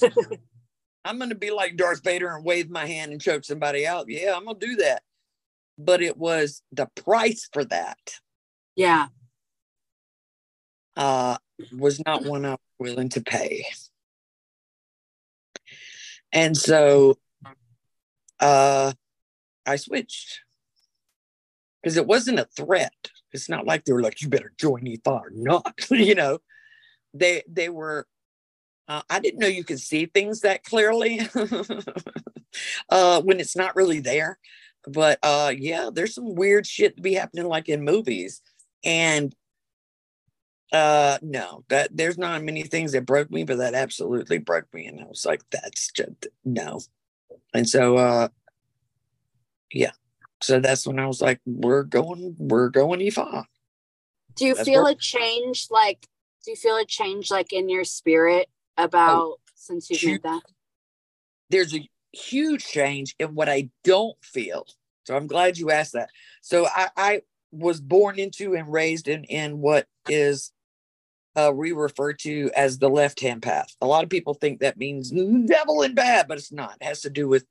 I'm gonna be like Darth Vader and wave my hand and choke somebody out. Yeah, I'm gonna do that. But it was the price for that Yeah. uh was not one I was willing to pay. And so uh I switched. Because it wasn't a threat. It's not like they were like, you better join Ifa or not. you know, they they were uh, I didn't know you could see things that clearly uh, when it's not really there. But uh, yeah, there's some weird shit to be happening like in movies. And uh, no, that there's not many things that broke me, but that absolutely broke me. And I was like, that's just no. And so, uh, yeah. So that's when I was like, we're going, we're going Ifa. Do you That's feel where- a change like do you feel a change like in your spirit about since you've huge. made that? there's a huge change in what I don't feel. So I'm glad you asked that. So I, I was born into and raised in in what is uh, we refer to as the left hand path. A lot of people think that means devil and bad, but it's not. It has to do with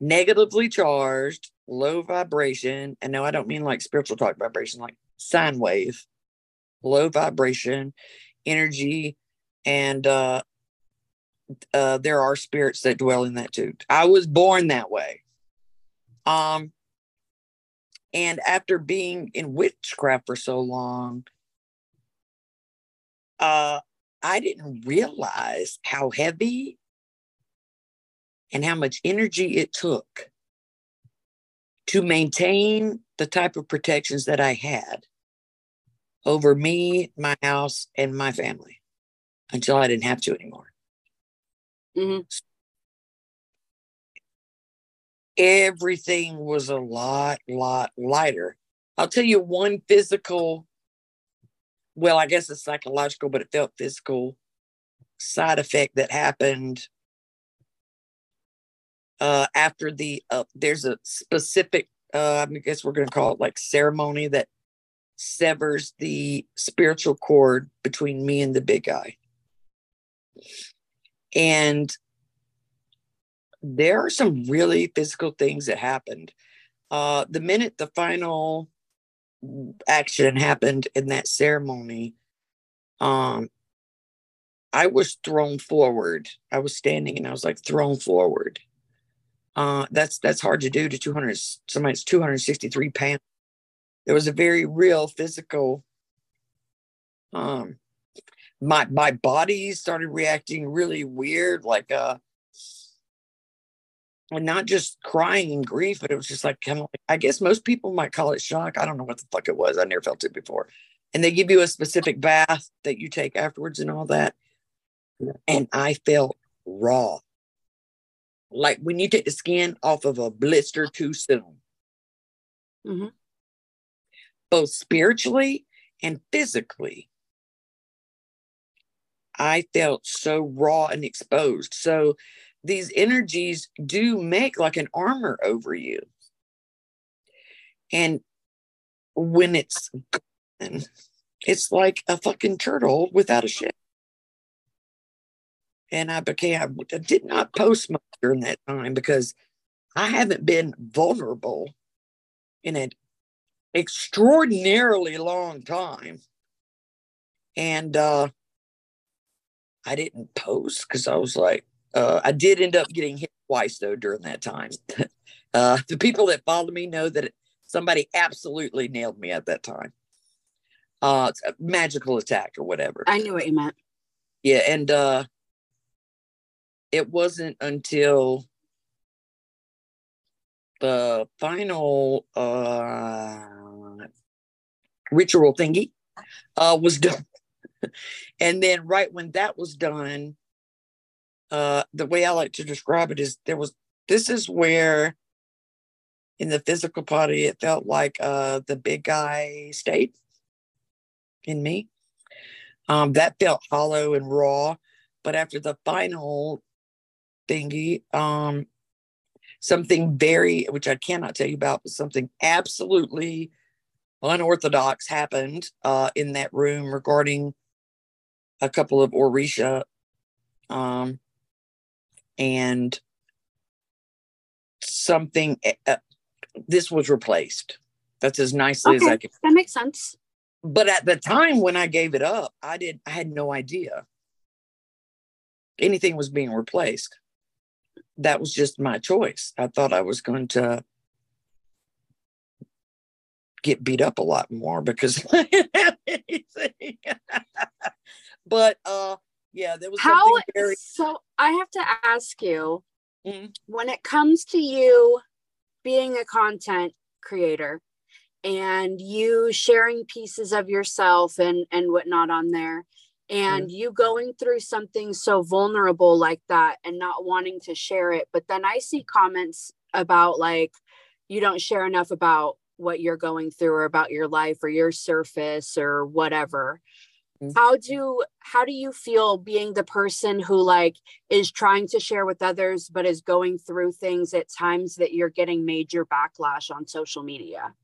negatively charged, low vibration. And no, I don't mean like spiritual talk vibration, like sine wave, low vibration, energy, and uh, uh, there are spirits that dwell in that too. I was born that way. Um, and after being in witchcraft for so long, uh, I didn't realize how heavy and how much energy it took to maintain the type of protections that I had over me, my house, and my family until I didn't have to anymore. hmm everything was a lot, lot lighter. I'll tell you one physical, well, I guess it's psychological, but it felt physical side effect that happened uh, after the, uh, there's a specific, uh, I guess we're going to call it like ceremony that severs the spiritual cord between me and the big guy. And there are some really physical things that happened. Uh, the minute the final action happened in that ceremony, um, I was thrown forward. I was standing and I was like thrown forward. Uh, that's that's hard to do to 200 somebody's 263 pounds. There was a very real physical. Um, my my body started reacting really weird, like uh, and not just crying and grief, but it was just like kind of like I guess most people might call it shock. I don't know what the fuck it was. I never felt it before. And they give you a specific bath that you take afterwards and all that. And I felt raw like when you take the skin off of a blister too soon, mm-hmm. both spiritually and physically. I felt so raw and exposed. So these energies do make like an armor over you. And when it's gone, it's like a fucking turtle without a shell and I became I did not post much during that time because I haven't been vulnerable in an extraordinarily long time. And uh I didn't post because I was like, uh, I did end up getting hit twice though during that time. uh, the people that follow me know that somebody absolutely nailed me at that time. Uh, magical attack or whatever. I knew what you meant. Yeah, and uh, it wasn't until the final uh, ritual thingy uh, was done. and then, right when that was done, uh, the way I like to describe it is there was this is where in the physical body it felt like uh, the big guy stayed in me. Um, that felt hollow and raw. But after the final thingy. Um, something very, which I cannot tell you about, but something absolutely unorthodox happened uh, in that room regarding a couple of Orisha. Um, and something, uh, this was replaced. That's as nicely okay, as I can. That makes sense. But at the time when I gave it up, I did, I had no idea anything was being replaced that was just my choice. I thought I was going to get beat up a lot more because but uh yeah, there was how very- so I have to ask you mm-hmm. when it comes to you being a content creator and you sharing pieces of yourself and and whatnot on there and you going through something so vulnerable like that and not wanting to share it but then i see comments about like you don't share enough about what you're going through or about your life or your surface or whatever mm-hmm. How do how do you feel being the person who like is trying to share with others but is going through things at times that you're getting major backlash on social media?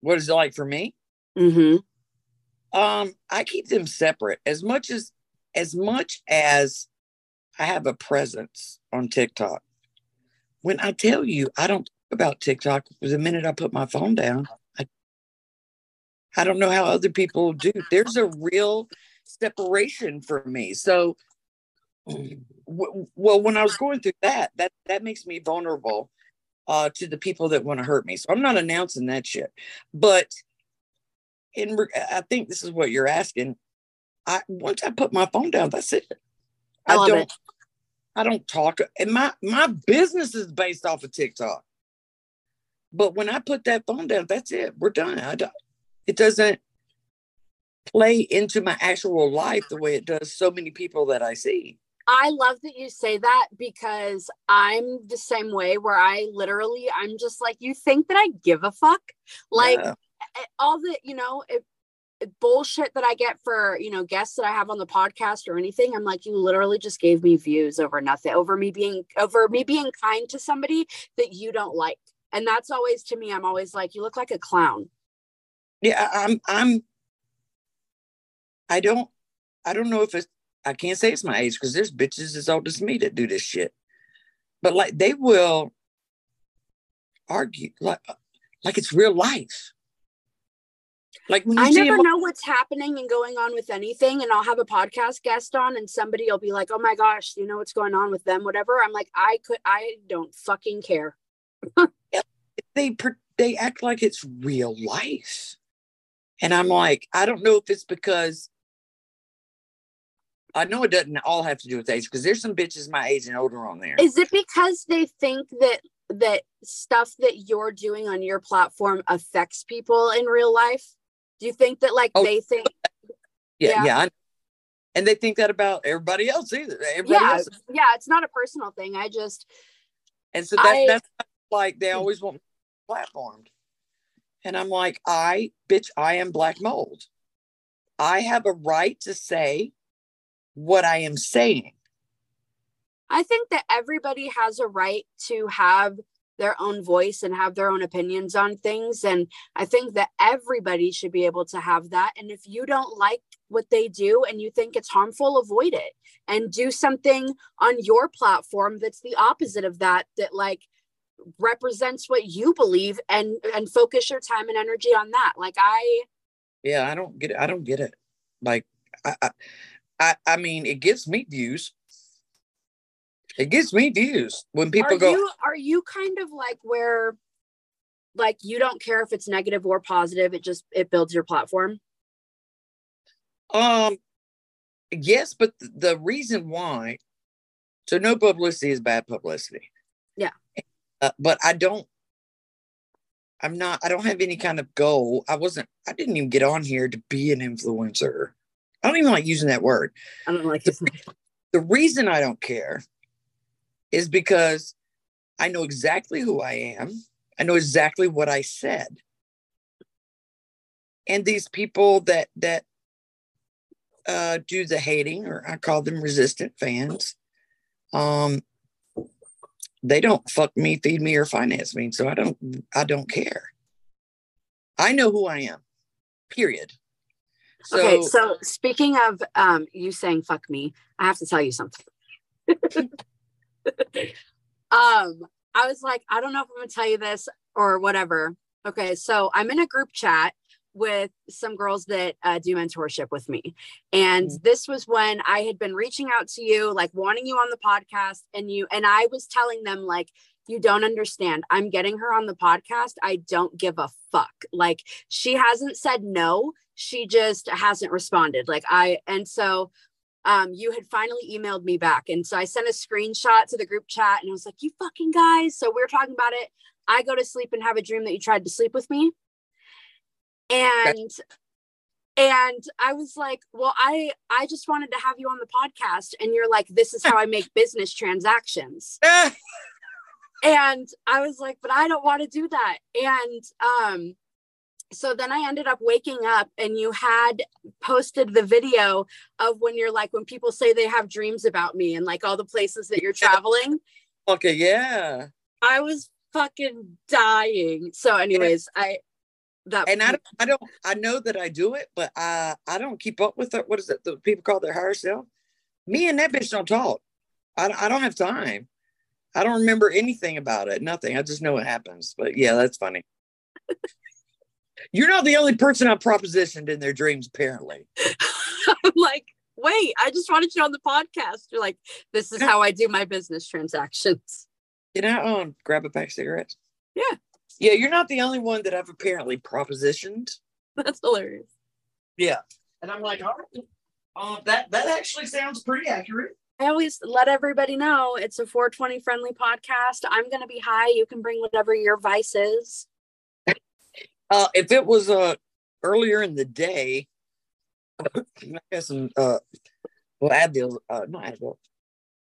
What is it like for me? Mm-hmm. Um, I keep them separate. As much as as much as I have a presence on TikTok. When I tell you I don't talk about TikTok the minute I put my phone down, I don't know how other people do. There's a real separation for me. So well when I was going through that, that that makes me vulnerable uh to the people that want to hurt me. So I'm not announcing that shit. But in I think this is what you're asking. I once I put my phone down, that's it. I, I don't it. I don't talk and my my business is based off of TikTok. But when I put that phone down, that's it. We're done. I don't, it doesn't play into my actual life the way it does so many people that I see. I love that you say that because I'm the same way where I literally I'm just like you think that I give a fuck like yeah eh, all the you know it, bullshit that I get for you know guests that I have on the podcast or anything. I'm like, you literally just gave me views over nothing, over me being over me being kind to somebody that you don't like, and that's always to me. I'm always like, you look like a clown. Yeah, I'm. I'm. I don't. I don't know if it's. I can't say it's my age because there's bitches as old as me that do this shit, but like they will argue like like it's real life Like when you I never him, know what's happening and going on with anything. And I'll have a podcast guest on, and somebody will be like, "Oh my gosh, you know what's going on with them?" Whatever. I'm like, I could, I don't fucking care. they they act like it's real life, and I'm like, I don't know if it's because I know it doesn't all have to do with age because there's some bitches my age and older on there. Is it because they think that that stuff that you're doing on your platform affects people in real life? Do you think that like Oh, they think yeah, yeah. yeah, and they think that about everybody else either. Everybody yeah, else, yeah, it's not a personal thing. I just and so that, I- that's like they hmm. always want platformed, and I'm like, I bitch, I am black mold. I have a right to say what I am saying. I think that everybody has a right to have their own voice and have their own opinions on things. And I think that everybody should be able to have that. And if you don't like what they do and you think it's harmful, avoid it and do something on your platform that's the opposite of that, that like represents what you believe and and focus your time and energy on that. Like I Yeah, I don't get it. I don't get it. Like, I, I, I, mean, it gives me views. It gives me views when people are go. you are you kind of like where like you don't care if it's negative or positive, it just it builds your platform? Um, yes, but the reason why, so no publicity is bad publicity. Yeah. Uh, but I don't. I'm not. I don't have any kind of goal. I wasn't. I didn't even get on here to be an influencer. I don't even like using that word. I don't like this. The reason I don't care is because I know exactly who I am. I know exactly what I said. And these people that that uh, do the hating, or I call them resistant fans, um, they don't fuck me, feed me, or finance me. So I don't. I don't care. I know who I am. Period. So, okay, so speaking of um you saying fuck me, I have to tell you something. um, I was like, I don't know if I'm gonna tell you this or whatever. Okay, so I'm in a group chat with some girls that uh, do mentorship with me. And this was when I had been reaching out to you, like wanting you on the podcast, and you and I was telling them, like, you don't understand. I'm getting her on the podcast. I don't give a fuck. Like, she hasn't said no. She just hasn't responded. Like, I, and so um, you had finally emailed me back. And so I sent a screenshot to the group chat and I was like, you fucking guys. So we are talking about it. I go to sleep and have a dream that you tried to sleep with me. And and I was like, well, I I just wanted to have you on the podcast. And you're like, this is how I make business transactions. Ah, And I was like, but I don't want to do that. And um so then I ended up waking up and you had posted the video of when you're like when people say they have dreams about me and like all the places that you're traveling. okay, yeah. I was fucking dying. So anyways, I that and I don't, I don't, I know that I do it, but I, I don't keep up with it. What is it? The people call their higher self. Me and that bitch don't talk. I, I don't have time. I don't remember anything about it. Nothing. I just know it happens. But yeah, that's funny. You're not the only person I've propositioned in their dreams, apparently. I'm like, wait, I just wanted you on the podcast. You're like, this is how I do my business transactions. Can I um, grab a pack of cigarettes? Yeah. Yeah, you're not the only one that I've apparently propositioned. That's hilarious. Yeah. And I'm like, all right. Um, that that actually sounds pretty accurate. I always let everybody know it's a 420 friendly podcast. I'm going to be high. You can bring whatever your vice is. Uh, if it was uh earlier in the day, I got some uh, well Advil, uh, not Advil.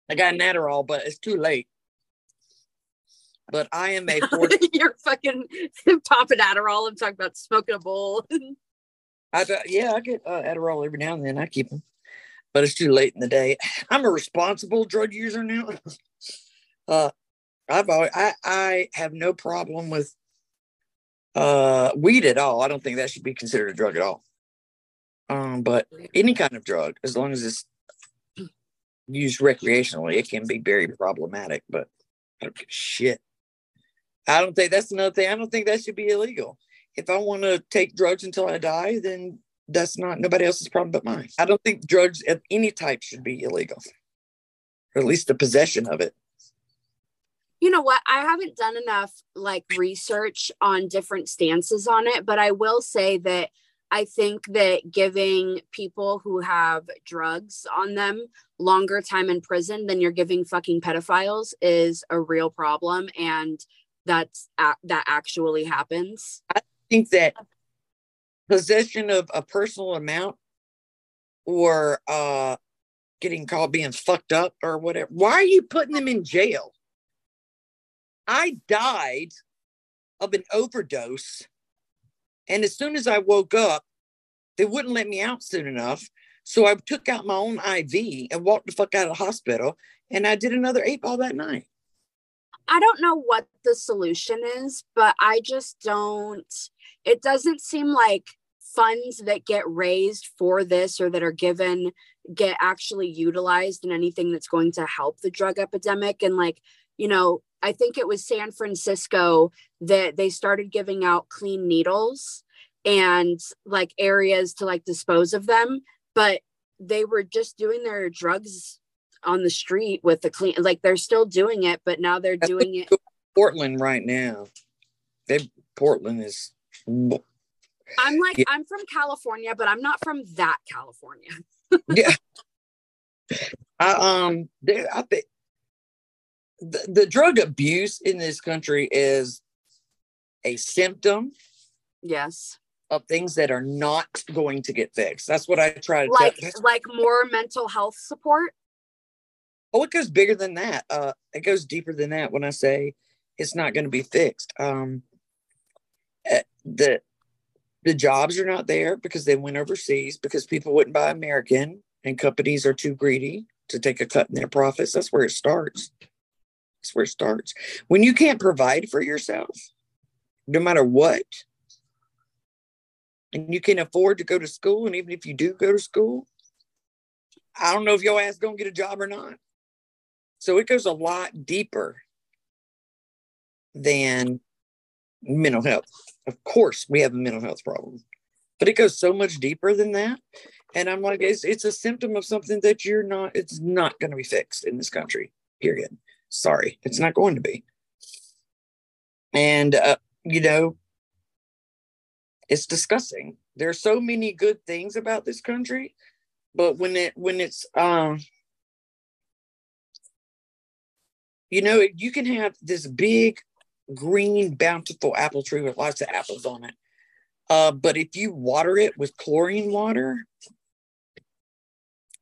I got an Adderall, but it's too late. But I am a 40, You're fucking popping Adderall. I'm talking about smoking a bowl. I, yeah, I get uh, Adderall every now and then. I keep them, but it's too late in the day. I'm a responsible drug user now. uh, I've always, I I have no problem with uh weed at all. I don't think that should be considered a drug at all. Um, but any kind of drug, as long as it's used recreationally, it can be very problematic. But I don't give a shit. I don't think that's another thing. I don't think that should be illegal. if I want to take drugs until I die, then that's not nobody else's problem but mine. I don't think drugs of any type should be illegal, or at least the possession of it. You know what? I haven't done enough like research on different stances on it, but I will say that I think that giving people who have drugs on them longer time in prison than you're giving fucking pedophiles is a real problem and that's that actually happens. I think that possession of a personal amount or uh getting caught being fucked up or whatever. Why are you putting them in jail? I died of an overdose. And as soon as I woke up, they wouldn't let me out soon enough. So I took out my own IV and walked the fuck out of the hospital. And I did another eight ball that night. I don't know what the solution is, but I just don't. It doesn't seem like funds that get raised for this or that are given get actually utilized in anything that's going to help the drug epidemic. And like, you know, I think it was San Francisco that they started giving out clean needles and like areas to like dispose of them, but they were just doing their drugs on the street with the clean like they're still doing it, but now they're doing it Portland right now. They Portland is I'm like yeah. I'm from California, but I'm not from that California. yeah. I um I think the, the drug abuse in this country is a symptom yes of things that are not going to get fixed that's what i try to like tell. like more mental health support oh it goes bigger than that uh it goes deeper than that when i say it's not going to be fixed um eh, the the jobs are not there because they went overseas because people wouldn't buy american and companies are too greedy to take a cut in their profits that's where it starts that's where it starts. When you can't provide for yourself, no matter what, and you can afford to go to school, and even if you do go to school, I don't know if your ass gonna get a job or not. So it goes a lot deeper than mental health. Of course, we have a mental health problem, but it goes so much deeper than that. And I'm like, it's, it's a symptom of something that you're not, it's not going to be fixed in this country, period. Sorry, it's not going to be. And, uh, you know, it's disgusting. There are so many good things about this country, but when it, when it's, um, you know, you can have this big, green, bountiful apple tree with lots of apples on it. Uh, but if you water it with chlorine water,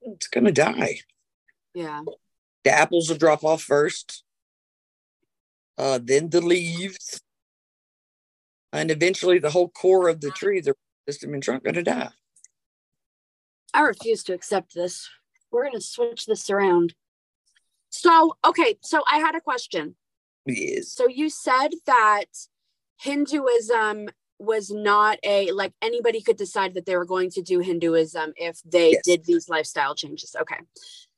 it's going to die. Yeah the apples will drop off first, uh, then the leaves, and eventually the whole core of the tree, the system and trunk, going to die. I refuse to accept this. We're going to switch this around. So, okay, so I had a question. Yes. So you said that Hinduism was not a like anybody could decide that they were going to do Hinduism if they yes. did these lifestyle changes. Okay.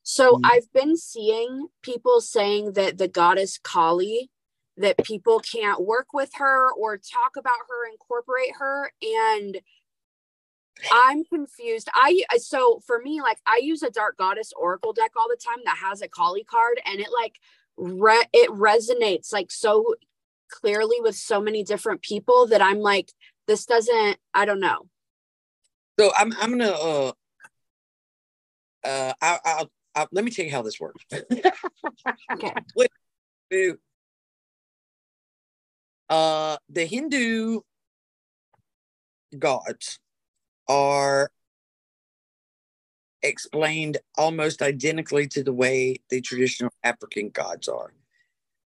So mm-hmm. I've been seeing people saying that the goddess Kali, that people can't work with her or talk about her, incorporate her. And I'm confused. I so for me, like I use a dark goddess oracle deck all the time that has a Kali card, and it like re- it resonates like so clearly with so many different people that I'm like, this doesn't. I don't know. So I'm I'm gonna uh uh I, I'll uh, let me tell you how this works. okay. Uh, the Hindu gods are explained almost identically to the way the traditional African gods are.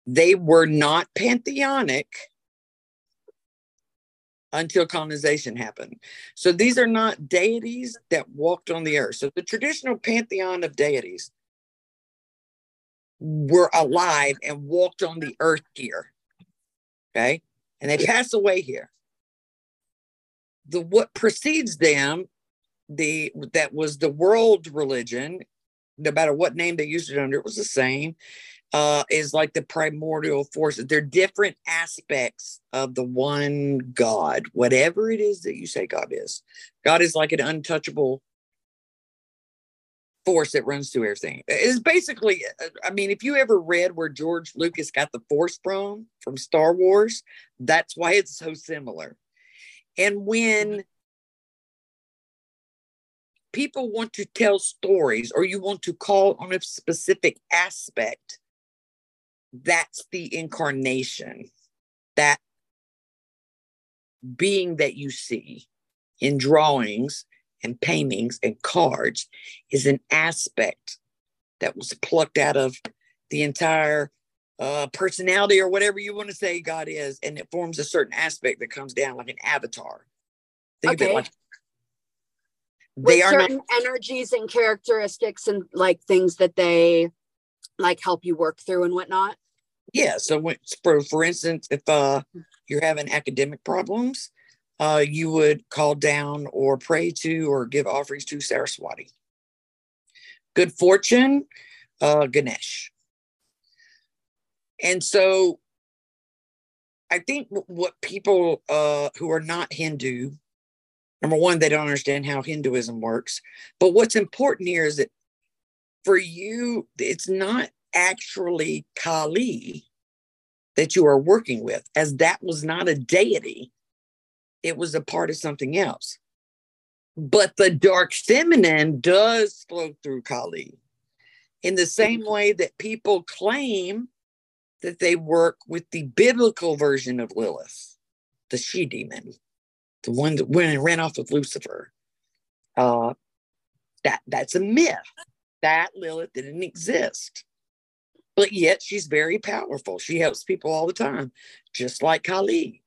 They were not pantheonic until colonization happened. So these are not deities that walked on the earth. So the traditional pantheon of deities were alive and walked on the earth here. Okay. And they pass away here. The what precedes them, the that was the world religion, no matter what name they used it under, it was the same. uh, is like the primordial forces. They're different aspects of the one God, whatever it is that you say God is. God is like an untouchable force that runs through everything. It's basically, I mean, if you ever read where George Lucas got the force from, from Star Wars, that's why it's so similar. And when mm-hmm. people want to tell stories or you want to call on a specific aspect that's the incarnation, that being that you see in drawings and paintings and cards is an aspect that was plucked out of the entire uh, personality or whatever you want to say God is, and it forms a certain aspect that comes down like an avatar. Think okay. of it like they With are certain not, energies and characteristics and like things that they like help you work through and whatnot. Yeah. So when, for for instance, if uh, you're having academic problems, uh, you would call down or pray to or give offerings to Saraswati. Good fortune, uh, Ganesh. And so I think what people uh, who are not Hindu, number one, they don't understand how Hinduism works. But what's important here is that for you, it's not actually Kali that you are working with, as that was not a deity, it was a part of something else. But the dark feminine does flow through Kali in the same way that people claim that they work with the biblical version of Lilith, the she demon, the one that went and ran off with Lucifer. Uh, that that's a myth. That Lilith didn't exist but yet she's very powerful. She helps people all the time, just like Kali,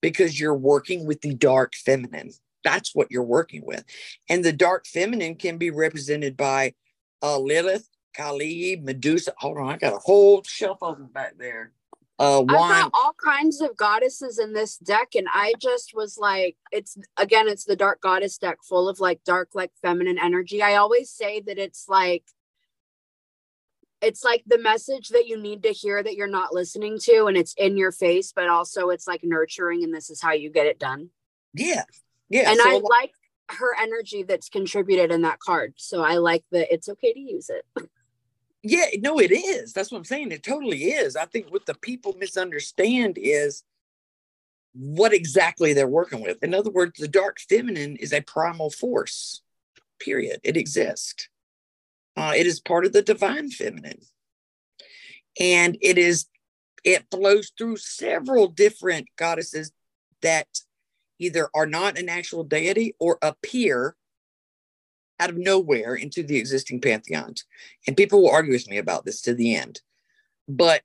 because you're working with the dark feminine. That's what you're working with. And the dark feminine can be represented by uh, Lilith, Kali, Medusa. Hold on, I got a whole shelf of them back there. Uh, I've got all kinds of goddesses in this deck, and I just was like, it's again, it's the dark goddess deck full of like dark, like feminine energy. I always say that it's like it's like the message that you need to hear that you're not listening to and it's in your face but also it's like nurturing and this is how you get it done yeah yeah and so i like her energy that's contributed in that card so i like that it's okay to use it yeah no it is. That's what i'm saying. It totally is. I think what the people misunderstand is what exactly they're working with. In other words the dark feminine is a primal force period. It exists. Uh, it is part of the divine feminine. And it is, it flows through several different goddesses that either are not an actual deity or appear out of nowhere into the existing pantheons. And people will argue with me about this to the end. But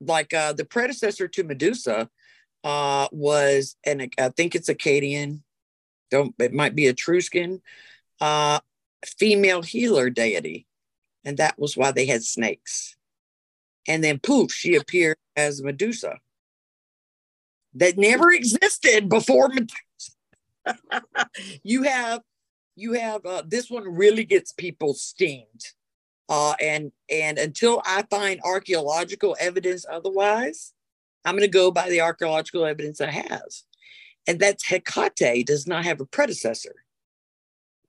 like uh, the predecessor to Medusa uh, was, and I think it's Akkadian, don't it might be Etruscan, uh, female healer deity. And that was why they had snakes. And then poof, she appeared as Medusa. That never existed before Medusa. you have you have uh, this one really gets people steamed. Uh, and and until I find archaeological evidence otherwise, I'm going to go by the archaeological evidence I have. And that's Hecate does not have a predecessor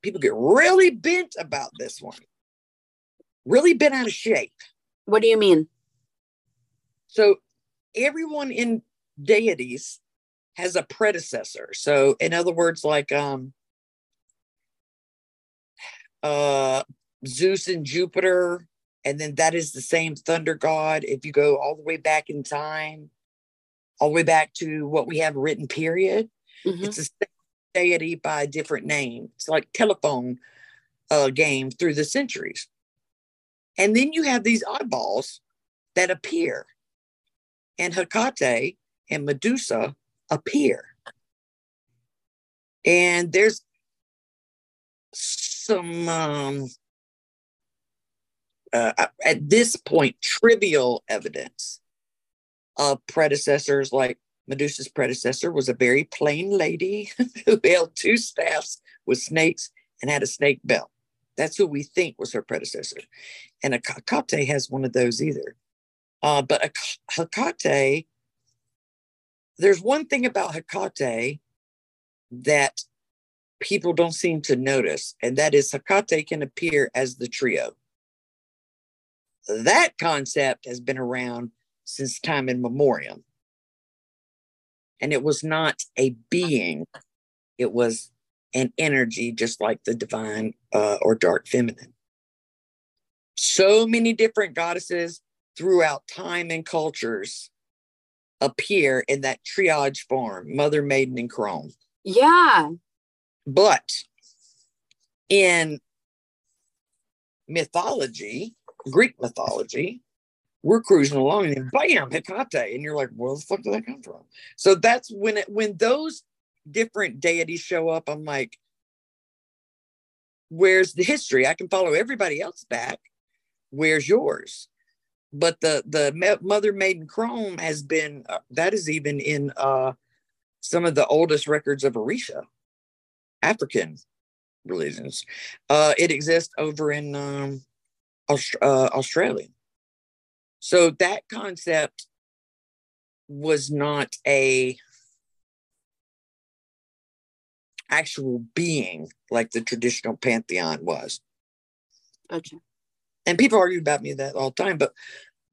people get really bent about this one, really bent out of shape. What do you mean? So everyone in deities has a predecessor. So in other words, like um uh Zeus and Jupiter, and then that is the same thunder god. If you go all the way back in time, all the way back to what we have written, period, mm-hmm. it's the deity by a different name. It's like telephone uh, game through the centuries. And then you have these oddballs that appear, and Hecate and Medusa appear. And there's some, um, uh, at this point, trivial evidence of predecessors like Medusa's predecessor was a very plain lady who held two staffs with snakes and had a snake belt. That's who we think was her predecessor. and Hecate has one of those either. Uh, but Hecate, there's one thing about Hecate that people don't seem to notice, and that is Hecate can appear as the trio. That concept has been around since time immemorial. And it was not a being, it was an energy, just like the divine uh, or dark feminine. So many different goddesses throughout time and cultures appear in that triage form mother, maiden, and crone. Yeah. But in mythology, Greek mythology, we're cruising along and bam, Hecate. And you're like, where the fuck did that come from? So that's when it when those different deities show up, I'm like, where's the history? I can follow everybody else back. Where's yours? But the the mother maiden Crone has been uh, that is even in uh some of the oldest records of Orisha, African religions. Uh, it exists over in um, Aust- uh, Australia. So that concept was not a actual being like the traditional pantheon was. Gotcha. And people argue about me that all the time, but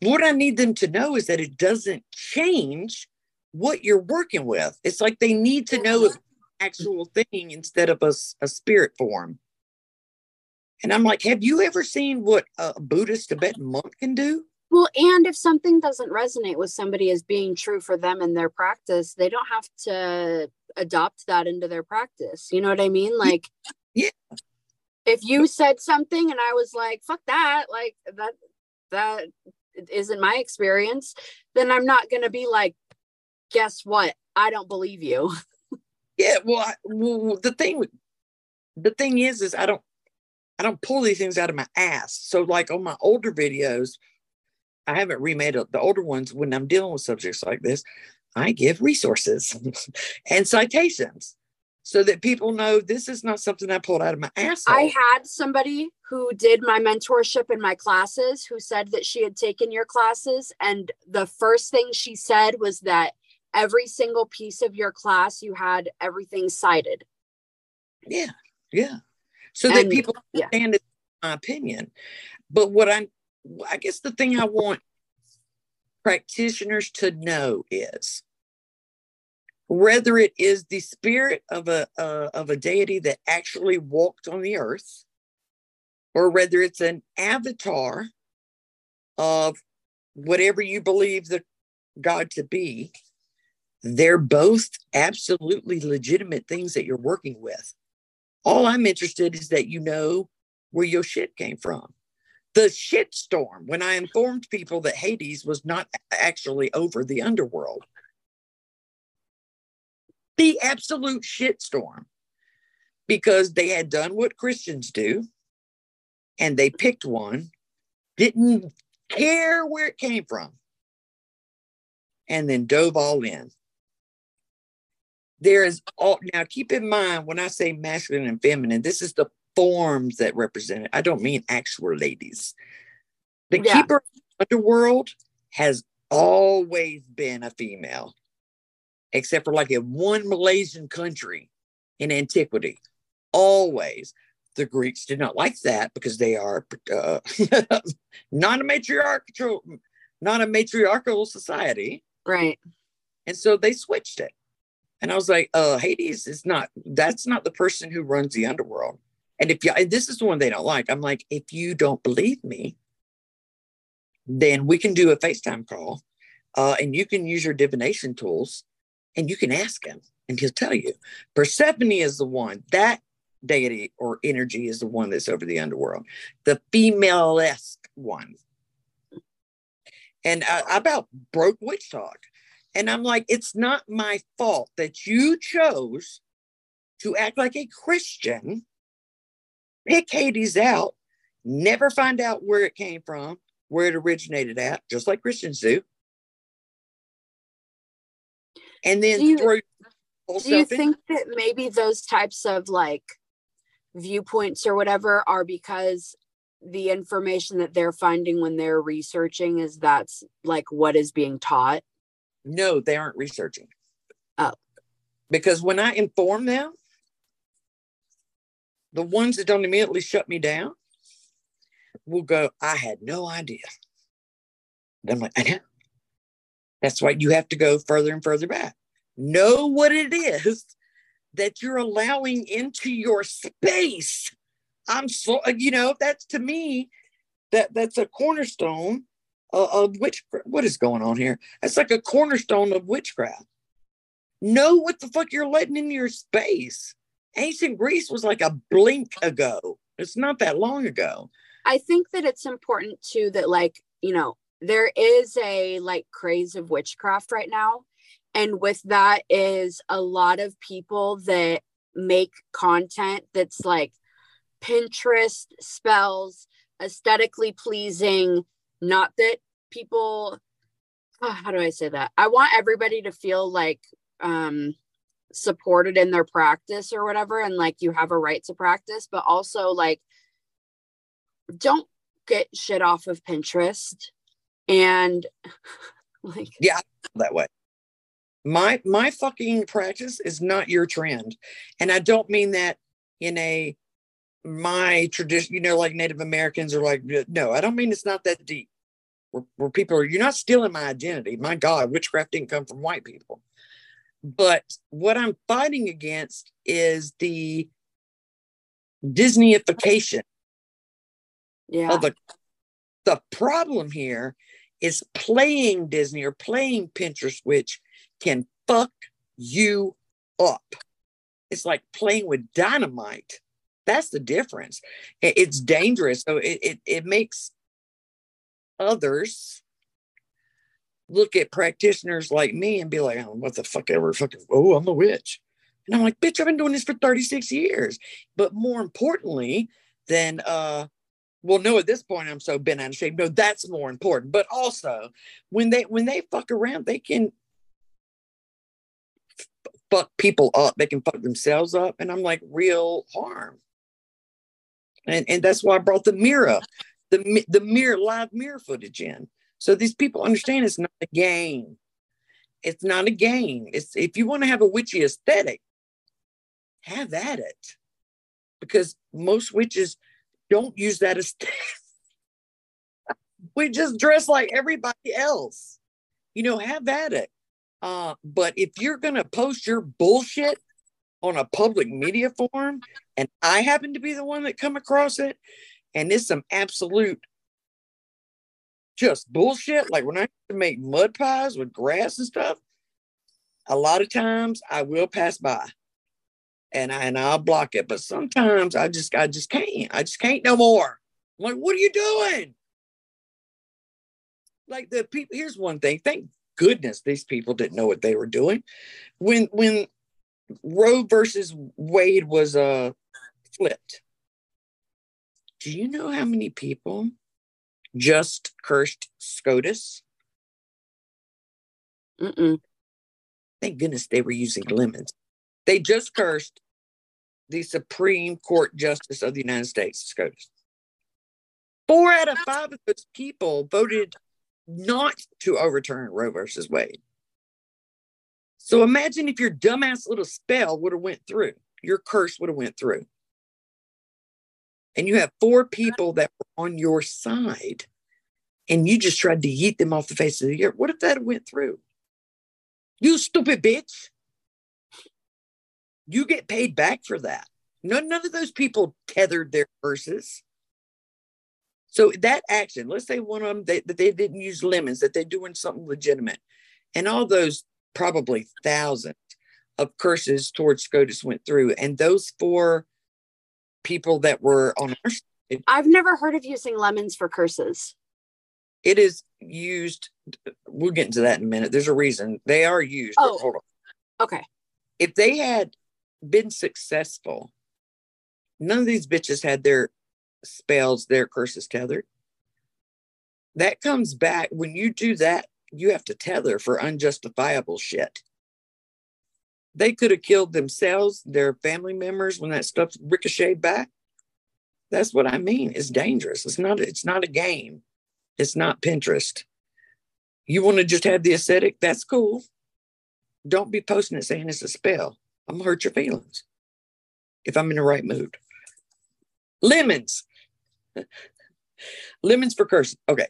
what I need them to know is that it doesn't change what you're working with. It's like they need to know an actual thing instead of a, a spirit form. And I'm like, have you ever seen what a Buddhist Tibetan monk can do? Well, and if something doesn't resonate with somebody as being true for them in their practice, they don't have to adopt that into their practice. You know what I mean? Like, yeah. If you said something and I was like, fuck that, like that, that isn't my experience, then I'm not going to be like, guess what? I don't believe you. Yeah. Well, I, well, the thing, the thing is, is I don't, I don't pull these things out of my ass. So like on my older videos, I haven't remade the older ones when I'm dealing with subjects like this. I give resources and citations so that people know this is not something I pulled out of my ass. I had somebody who did my mentorship in my classes who said that she had taken your classes. And the first thing she said was that every single piece of your class, you had everything cited. Yeah. Yeah. So and, that people understand yeah. my opinion. But what I'm I guess the thing I want practitioners to know is whether it is the spirit of a uh, of a deity that actually walked on the earth or whether it's an avatar of whatever you believe the god to be they're both absolutely legitimate things that you're working with all i'm interested is that you know where your shit came from the shitstorm when I informed people that Hades was not actually over the underworld. The absolute shitstorm because they had done what Christians do and they picked one, didn't care where it came from, and then dove all in. There is all now keep in mind when I say masculine and feminine, this is the forms that represent it. I don't mean actual ladies. The yeah. keeper underworld has always been a female, except for like in one Malaysian country in antiquity. Always. The Greeks did not like that because they are uh, not a matriarchal, not a matriarchal society. Right. And so they switched it. And I was like, uh, Hades is not, that's not the person who runs the underworld. And if you, and this is the one they don't like, I'm like, if you don't believe me, then we can do a FaceTime call uh, and you can use your divination tools and you can ask him and he'll tell you. Persephone is the one, that deity or energy is the one that's over the underworld, the female esque one. And I, I about broke WitchTok. And I'm like, it's not my fault that you chose to act like a Christian pick Hades out, never find out where it came from, where it originated at, just like Christians do. And then do you, do you think that maybe those types of like viewpoints or whatever are because the information that they're finding when they're researching is that's like what is being taught? No, they aren't researching. Oh. Because when I inform them, the ones that don't immediately shut me down will go, I had no idea. And I'm like, I know. That's why you have to go further and further back. Know what it is that you're allowing into your space. I'm so, you know, that's to me, that that's a cornerstone Uh, of, of which, what is going on here? That's like a cornerstone of witchcraft. Know what the fuck you're letting into your space. Ancient Greece was like a blink ago. It's not that long ago. I think that it's important too that like, you know, there is a like craze of witchcraft right now. And with that is a lot of people that make content that's like Pinterest spells, aesthetically pleasing, not that people oh, how do I say that? I want everybody to feel like um supported in their practice or whatever and like you have a right to practice, but also like don't get shit off of Pinterest and like yeah that way my my fucking practice is not your trend and i don't mean that in a my tradition you know like native americans are like no i don't mean it's not that deep where, where people are you're not stealing my identity my god witchcraft didn't come from white people but what i'm fighting against is the disneyification yeah of the the problem here is playing Disney or playing Pinterest, which can fuck you up. It's like playing with dynamite. That's the difference. It's dangerous. So it, it, it makes others look at practitioners like me and be like, oh, what the fuck ever fucking, oh, I'm a witch. And I'm like, bitch, I've been doing this for 36 years. But more importantly than uh well no at this point i'm so bent out of shape no that's more important but also when they when they fuck around they can fuck people up they can fuck themselves up and i'm like real harm and and that's why i brought the mirror the the mirror live mirror footage in. So these people understand it's not a game. It's not a game. It's if you want to have a witchy aesthetic have at it. Because most witches don't use that as we just dress like everybody else. You know have at it. Uh, but if you're gonna post your bullshit on a public media forum and i happen to be the one that come across it and it's some absolute just bullshit like when i make mud pies with grass and stuff a lot of times i will pass by and I, and I'll block it. But sometimes I just I just can't. I just can't no more. I'm like, what are you doing? Like the people. Here's one thing. Thank goodness these people didn't know what they were doing. When when Roe versus Wade was uh flipped. Do you know how many people just cursed SCOTUS? Mm-mm. Thank goodness they were using lemons. They just cursed the Supreme Court Justice of the United States, SCOTUS. Four out of five of those people voted not to overturn Roe versus Wade. So imagine if your dumbass little spell would have went through, your curse would have went through. And you have four people that were on your side and you just tried to yeet them off the face of the earth. What if that went through? You stupid bitch. You get paid back for that. None, none of those people tethered their curses. So that action, let's say one of them that they didn't use lemons, that they're doing something legitimate, and all those probably thousands of curses towards SCOTUS went through, and those four people that were on our side, I've never heard of using lemons for curses. it is used. We'll get into that in a minute. There's a reason they are used. Oh. Hold on. Okay. if they had been successful, none of these bitches had their spells, their curses tethered. That comes back when you do that, you have to tether for unjustifiable shit. They could have killed themselves, their family members when that stuff ricocheted back. That's what I mean. It's dangerous. It's not. It's not a game. It's not Pinterest. You want to just have the aesthetic? That's cool. Don't be posting it saying it's a spell. I'm gonna hurt your feelings if I'm in the right mood. Lemons. Lemons for cursing. Okay.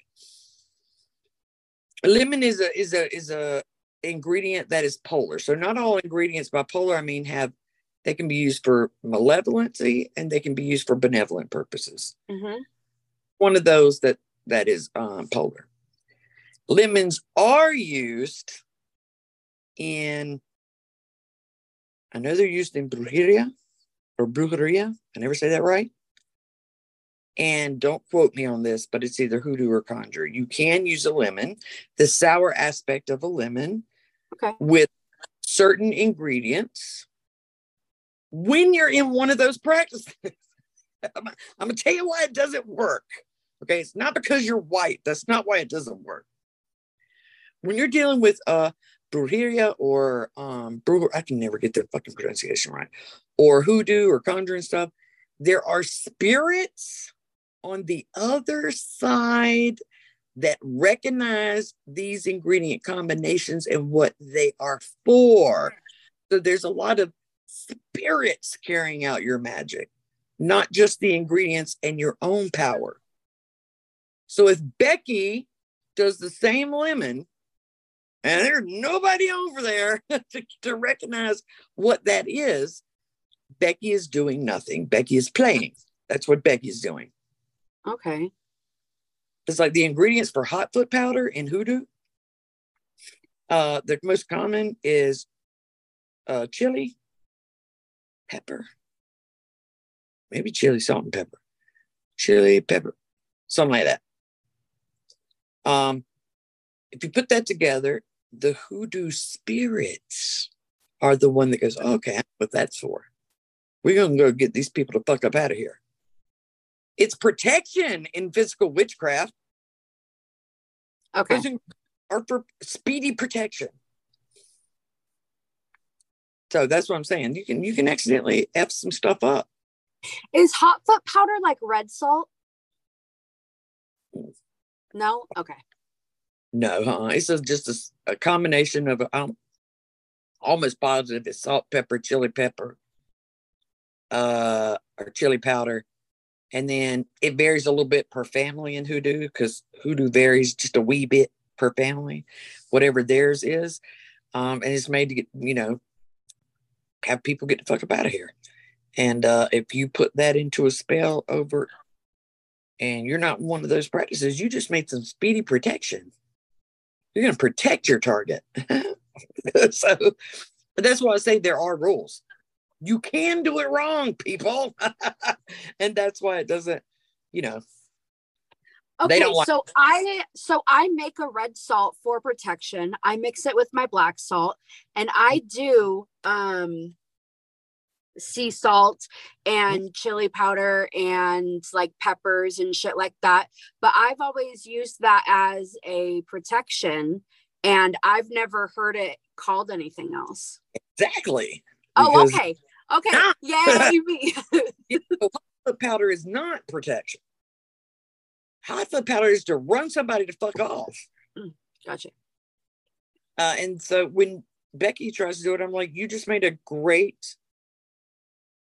Lemon is a is a is a ingredient that is polar. So not all ingredients by polar I mean have they can be used for malevolency and they can be used for benevolent purposes. Mm-hmm. One of those that that is um, polar. Lemons are used in. I know they're used in brujeria or brujeria. I never say that right. And don't quote me on this, but it's either hoodoo or conjure. You can use a lemon, the sour aspect of a lemon, Okay. with certain ingredients. When you're in one of those practices, I'm, I'm gonna tell you why it doesn't work. Okay, it's not because you're white. That's not why it doesn't work. When you're dealing with uh brujeria or um bru- I can never get the fucking pronunciation right, or hoodoo or conjuring stuff, there are spirits on the other side that recognize these ingredient combinations and what they are for. So there's a lot of spirits carrying out your magic, not just the ingredients and your own power. So if Becky does the same lemon, and there's nobody over there to, to recognize what that is, Becky is doing nothing. Becky is playing. That's what Becky's doing. Okay. It's like the ingredients for hot foot powder in hoodoo. Uh, the most common is uh, chili, pepper, maybe chili, salt, and pepper, chili, pepper, something like that. Um, if you put that together, the hoodoo spirits are the one that goes, okay, what that's for. We're gonna go get these people to fuck up out of here. It's protection in physical witchcraft. Okay. Are for speedy protection. So that's what I'm saying. You can you can accidentally f some stuff up. Is hot foot powder like red salt? No? Okay. No, uh, it's a, just a combination of um, almost positive. It's salt, pepper, chili pepper, uh, or chili powder, and then it varies a little bit per family in hoodoo because hoodoo varies just a wee bit per family, whatever theirs is, um, and it's made to get you know have people get the fuck up out of here. And uh, if you put that into a spell over, and you're not one of those practices, you just made some speedy protection. You're going to protect your target. so but that's why I say there are rules. You can do it wrong, people. and that's why it doesn't, you know, They Okay, so I so I make a red salt for protection. I mix it with my black salt and I do um sea salt and chili powder and like peppers and shit like that. But I've always used that as a protection and I've never heard it called anything else. exactly. Oh, okay. Okay. Ah! Yay me. You know, foot powder is not protection. High foot powder is to run somebody to fuck off. gotcha. Uh, and so when Becky tries to do it, I'm like, you just made a great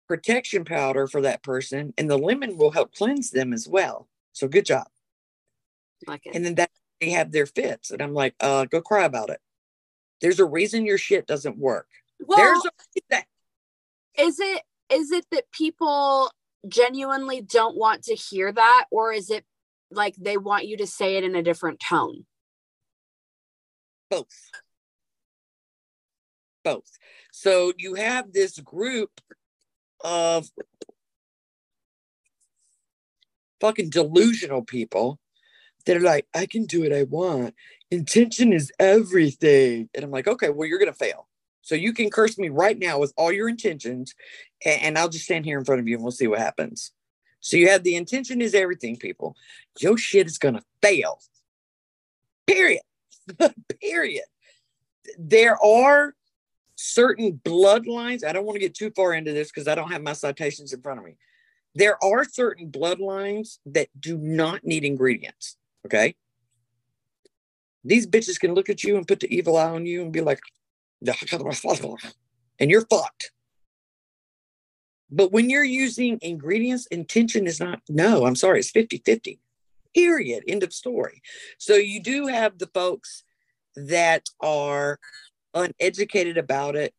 protection powder for that person, and the lemon will help cleanse them as well. So good job. Like it. And then that they have their fits, and I'm like, uh, go cry about it. There's a reason your shit doesn't work. well, There's a that is it is it that people genuinely don't want to hear that or is it like they want you to say it in a different tone both. Both. So you have this group of fucking delusional people that are like, I can do what I want. Intention is everything. And I'm like, okay, well, you're to fail. So you can curse me right now with all your intentions, a- and, I'll just stand here in front of you and we'll see what happens. So you have the intention is everything, people. Your shit is to fail. Period. Period. There are certain bloodlines. I don't want to get too far into this because I don't have my citations in front of me. there are certain bloodlines that do not need ingredients. Okay. These bitches can look at you and put the evil eye on you and be like, and you're fucked. But when you're using ingredients, intention is not, no, I'm sorry, it's 50 50. Period. End of story. So you do have the folks that are uneducated about it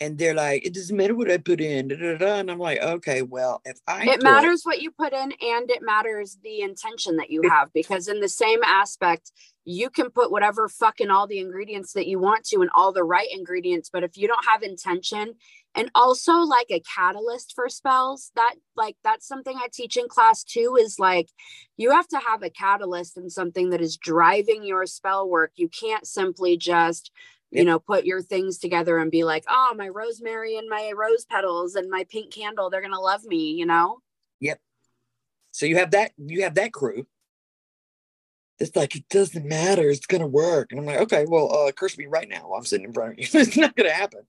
and they're like, it doesn't matter what I put in. Da, da, da. And I'm like, okay, well, if I it matters what you put in and it matters the intention that you have because in the same aspect, you can put whatever fucking all the ingredients that you want to and all the right ingredients. But if you don't have intention and also like a catalyst for spells, that like that's something I teach in class too, is like you have to have a catalyst and something that is driving your spell work. You can't simply just you know put your things together and be like oh my rosemary and my rose petals and my pink candle they're gonna love me you know yep so you have that you have that crew it's like it doesn't matter it's gonna work and i'm like okay well uh curse me right now while i'm sitting in front of you it's not gonna happen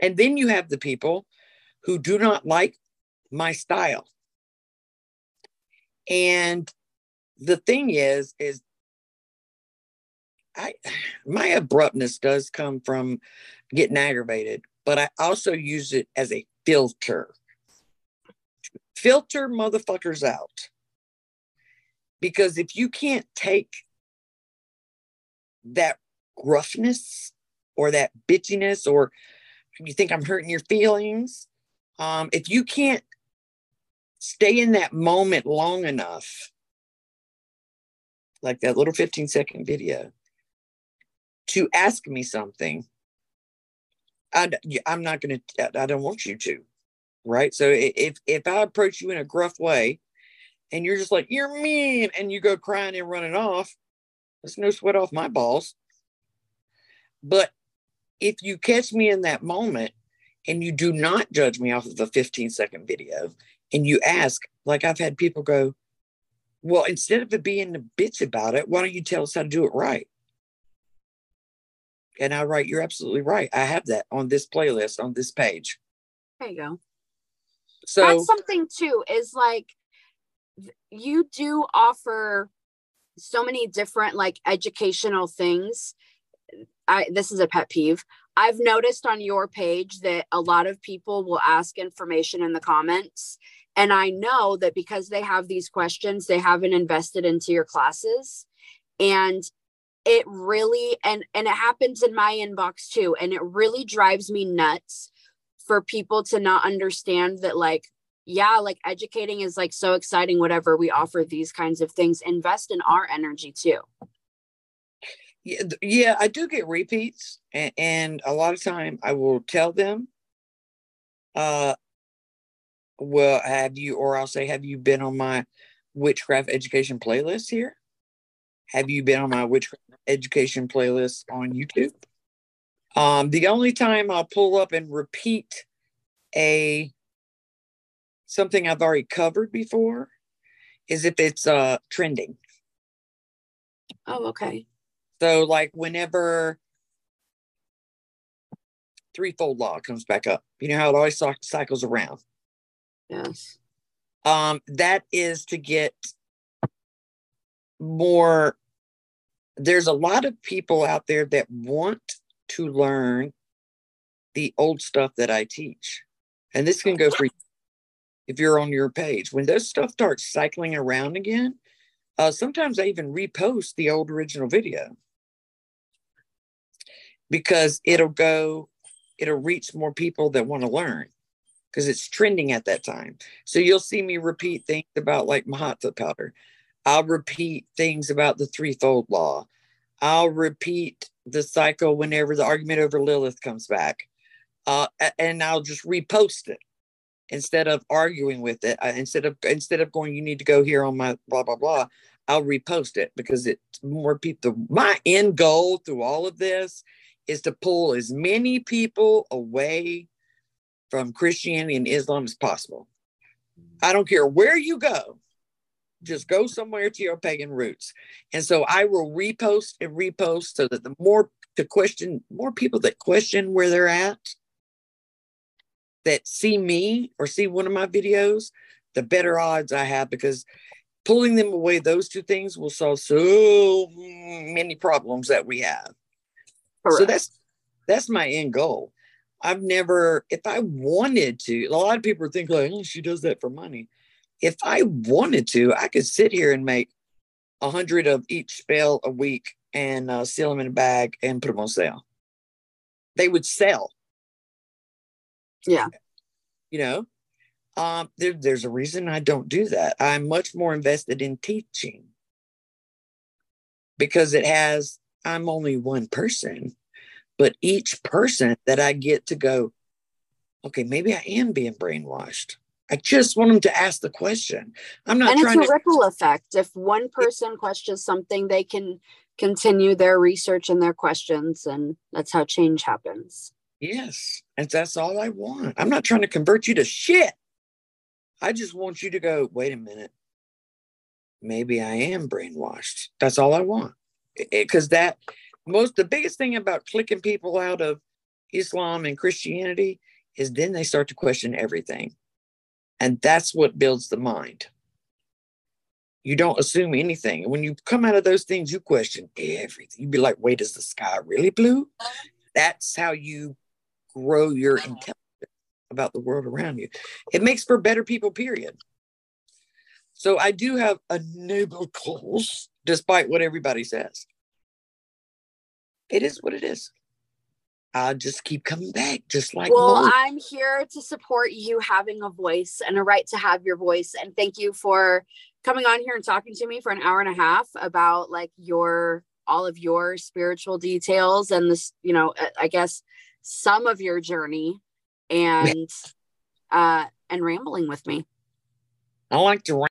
and then you have the people who do not like my style and the thing is is I my abruptness does come from getting aggravated, but I also use it as a filter. Filter motherfuckers out. Because if you can't take that gruffness or that bitchiness or you think I'm hurting your feelings, um, if you can't stay in that moment long enough, like that little 15 second video, to ask me something, I, I'm not going to, I don't want you to. Right. So if, if I approach you in a gruff way and you're just like, you're mean, and you go crying and running off, there's no sweat off my balls. But if you catch me in that moment and you do not judge me off of a 15 second video and you ask, like I've had people go, well, instead of it being a bitch about it, why don't you tell us how to do it right? And I write, You're absolutely right. I have that on this playlist on this page. There you go. So that's something too, is like you do offer so many different like educational things. I this is a pet peeve. I've noticed on your page that a lot of people will ask information in the comments. And I know that because they have these questions, they haven't invested into your classes. And it really and and it happens in my inbox too and it really drives me nuts for people to not understand that like yeah like educating is like so exciting whatever we offer these kinds of things. Invest in our energy too. Yeah, yeah i do get repeats and, and a lot of time i will tell them uh well have you or i'll say have you been on my witchcraft education playlist here? Have you been on my witchcraft education playlist on YouTube. Um, the only time I'll pull up and repeat a something I've already covered before is if it's uh trending. Oh, okay. So like whenever threefold law comes back up, you know how it always cycles around. Yes. Um, that is to get more there's a lot of people out there that want to learn the old stuff that I teach. And this can go for if you're on your page. When those stuff starts cycling around again, uh, sometimes I even repost the old original video because it'll go, it'll reach more people that want to learn because it's trending at that time. So you'll see me repeat things about like Mahatma powder. I'll repeat things about the threefold law. I'll repeat the cycle whenever the argument over Lilith comes back. Uh, and I'll just repost it instead of arguing with it. Uh, instead of instead of going, you need to go here on my blah blah blah. I'll repost it because it's more people. My end goal through all of this is to pull as many people away from Christianity and Islam as possible. I don't care where you go just go somewhere to your pagan roots. And so I will repost and repost so that the more to question, more people that question where they're at, that see me or see one of my videos, the better odds I have because pulling them away, those two things will solve so many problems that we have. Correct. So that's that's my end goal. I've never, if I wanted to, a lot of people think like, oh, she does that for money. If I wanted to, I could sit here and make a hundred of each spell a week and uh, seal them in a bag and put them on sale. They would sell. Yeah. You know, um, there, there's a reason I don't do that. I'm much more invested in teaching because it has, I'm only one person, but each person that I get to go, okay, maybe I am being brainwashed. I just want them to ask the question. I'm not and trying it's a to... ripple effect. If one person questions something, they can continue their research and their questions, and that's how change happens. Yes, and that's all I want. I'm not trying to convert you to shit. I just want you to go. Wait a minute. Maybe I am brainwashed. That's all I want. Because that most the biggest thing about clicking people out of Islam and Christianity is then they start to question everything and that's what builds the mind. You don't assume anything. when you come out of those things, you question everything. You'd be like, wait, is the sky really blue? That's how you grow your intelligence about the world around you. It makes for better people, period. So I do have a noble cause, despite what everybody says. It is what it is. I'll just keep coming back, just like. Well, I'm here to support you having a voice and a right to have your voice. And thank you for coming on here and talking to me for an hour and a half about like your all of your spiritual details and this, you know, uh, I guess some of your journey and uh and rambling with me. I like to